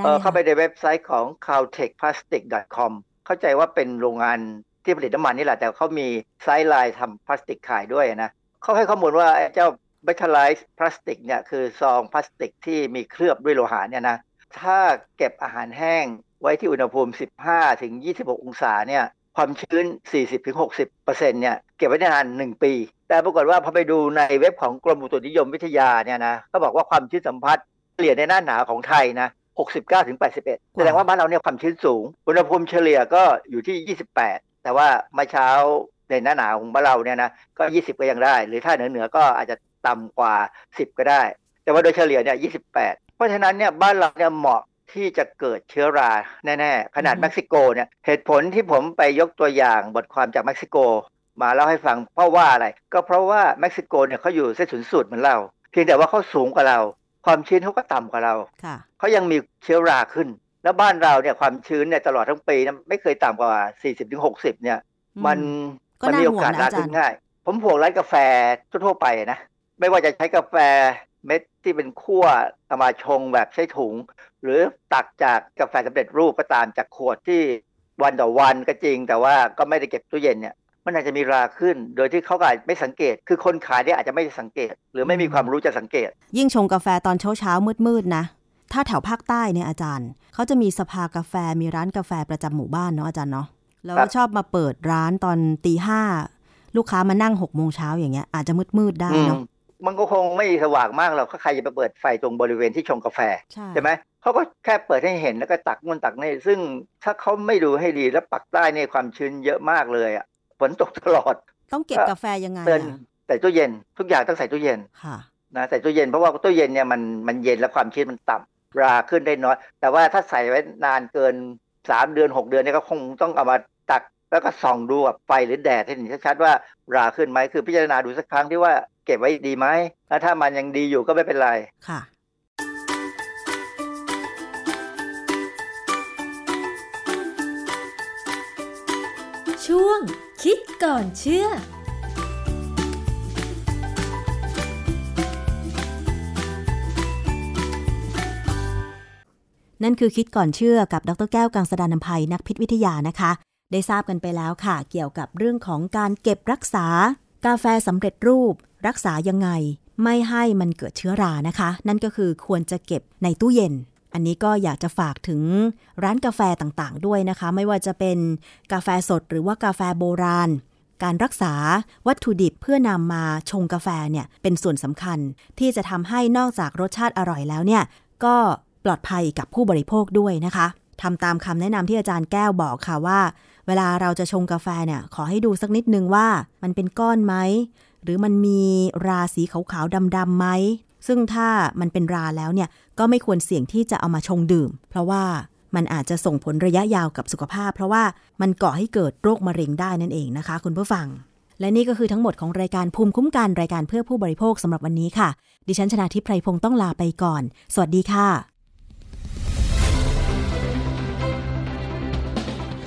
เออเข้าไปในเว็บไซต์ของ caltechplastic.com เข้าใจว่าเป็นโรงงาน ที่ผลิตน้ำมันนี่แหละ แต่เขามี sideline ทำพลาสติกขายด้วยนะเขาให้ข้อมูลว่าเจ้า metallized พลาสติกเนี่ยคือซองพลาสติกที่มีเคลือบด้วยโลหะเนี่ยนะถ้าเก็บอาหารแห้งไว้ที่อุณหภูมิ 15 ถึง 26 องศาเนี่ยความชื้น 40-60%เนี่ยเก็บไว้ได้นาน 1 ปี แต่ปรากฏว่าพอไปดูในเว็บของกรมอุตุนิยมวิทยาเนี่ยนะก็บอกว่าความชื้นสัมผัสเฉลี่ยในหน้าหนาวของไทยนะ69ถึง81 แสดงว่าบ้านเราเนี่ยความชื้นสูง อุณหภูมิเฉลี่ยก็อยู่ที่ 28 แต่ว่าเมื่อเช้าในหน้าหนาวของบ้านเราเนี่ยนะก็ 20 ก็ยังได้ หรือถ้าเหนือเหนือก็อาจจะต่ำกว่า 10 ก็ได้ แต่ว่าโดยเฉลี่ยเนี่ย28 เพราะฉะนั้นเนี่ยบ้านเราเนี่ยเหมาะที่จะเกิดเชื้อราแน่ๆ ขนาดเม็กซิโกเนี่ยเหตุผลที่ผมไปยกตัวอย่างบทความจากเม็กซิโก มาเล่าให้ฟังเพราะว่าอะไร ก็เพราะว่าเม็กซิโกเนี่ยเขาอยู่เส้นศูนย์สูตรเหมือนเรา เพียงแต่ว่าเขาสูงกว่าเรา ความชื้นเขาก็ต่ำกว่าเรา เขายังมีเชื้อราขึ้น แล้วบ้านเราเนี่ยความชื้นเนี่ยตลอดทั้งปีนะไม่เคยต่ำกว่า 40-60 เนี่ย มันมันมีโอกาสราขึ้นง่าย ผมห่วงร้านกาแฟทั่วไปนะ ไม่ว่าจะใช้กาแฟเม็ดที่เป็นขั้วเอามาชงแบบใช้ถุง หรือตักจากกาแฟสำเร็จรูปก็ตามจากขวดที่วันต่อวันก็จริง แต่ว่าก็ไม่ได้เก็บตู้เย็นเนี่ยมันอาจจะมีราขึ้น โดยที่เขาอาจไม่สังเกต คือคนขายเนี่ยอาจจะไม่สังเกต หรือไม่มีความรู้จะสังเกต ยิ่งชงกาแฟตอนเช้าเช้ามืดมืดนะ ถ้าแถวภาคใต้เนี่ยอาจารย์ เขาจะมีสภากาแฟมีร้านกาแฟประจำหมู่บ้านเนาะอาจารย์เนาะแล้วชอบมาเปิดร้านตอนตีห้าลูกค้ามานั่งหกโมงเช้าอย่างเงี้ยอาจจะมืดมืดได้เนาะมันก็คงไม่สว่างมากหรอกถ้าใครจะไปเปิดไฟตรงบริเวณที่ชงกาแฟใช่ไหมเขาก็แค่เปิดให้เห็นแล้วก็ตักนู่นตักนี่ซึ่งถ้าเขาไม่ดูให้ดีแล้วปักใต้เนี่ยความชื้นเยอะมากเลยอะฝนตกตลอด ต้องเก็บกาแฟยังไงใส่ตู้เย็น ทุกอย่างต้องใส่ตู้เย็นค่ะนะใส่ตู้เย็นเพราะว่าตู้เย็นเนี่ยมันมันเย็นแล้วความชื้นมันต่ำ ราขึ้นได้น้อย แต่ว่าถ้าใส่ไว้นานเกินสามเดือนหกเดือนเนี่ยก็คงต้องเอามาตัก แล้วก็ส่องดูกับไฟหรือแดดให้เห็นชัดๆว่าราขึ้นไหมคือพิจารณาดูสักครั้งที่ว่าเก็บไว้ดีไหมแล้วถ้ามันยังดีอยู่ก็ไม่เป็นไรค่ะช่วงคิดก่อนเชื่อ นั่นคือคิดก่อนเชื่อกับดรแก้วกังสดานนภัยนักพิษวิทยานะคะ ได้ทราบกันไปแล้วค่ะ เกี่ยวกับเรื่องของการเก็บรักษา กาแฟสำเร็จรูป รักษายังไง ไม่ให้มันเกิดเชื้อรานะคะ นั่นก็คือควรจะเก็บในตู้เย็น อันนี้ก็อยากจะฝากถึงร้านกาแฟต่างๆ ด้วยนะคะ ไม่ว่าจะเป็นกาแฟสดหรือว่ากาแฟโบราณการรักษาวัตถุดิบเพื่อนำมาชงกาแฟเนี่ยเป็นส่วนสำคัญ ที่จะทำให้นอกจากรสชาติอร่อยแล้วเนี่ย ก็ ปลอดภัยกับผู้บริโภคด้วยนะคะทำตามคำแนะนำที่อาจารย์แก้วบอกค่ะว่า เวลาเราจะชงกาแฟเนี่ยขอให้ดูสักนิดนึงว่ามันเป็นก้อนไหม หรือมันมีราสีขาวๆดำๆไหม ซึ่งถ้ามันเป็นราแล้วเนี่ยก็ไม่ควรเสี่ยงที่จะเอามาชงดื่ม เพราะว่ามันอาจจะส่งผลระยะยาวกับสุขภาพ เพราะว่ามันก่อให้เกิดโรคมะเร็งได้นั่นเองนะคะ คุณผู้ฟัง และนี่ก็คือทั้งหมดของรายการภูมิคุ้มกันรายการเพื่อผู้บริโภคสำหรับวันนี้ค่ะ ดิฉันชนะทิพไพรพงศ์ต้องลาไปก่อน สวัสดีค่ะ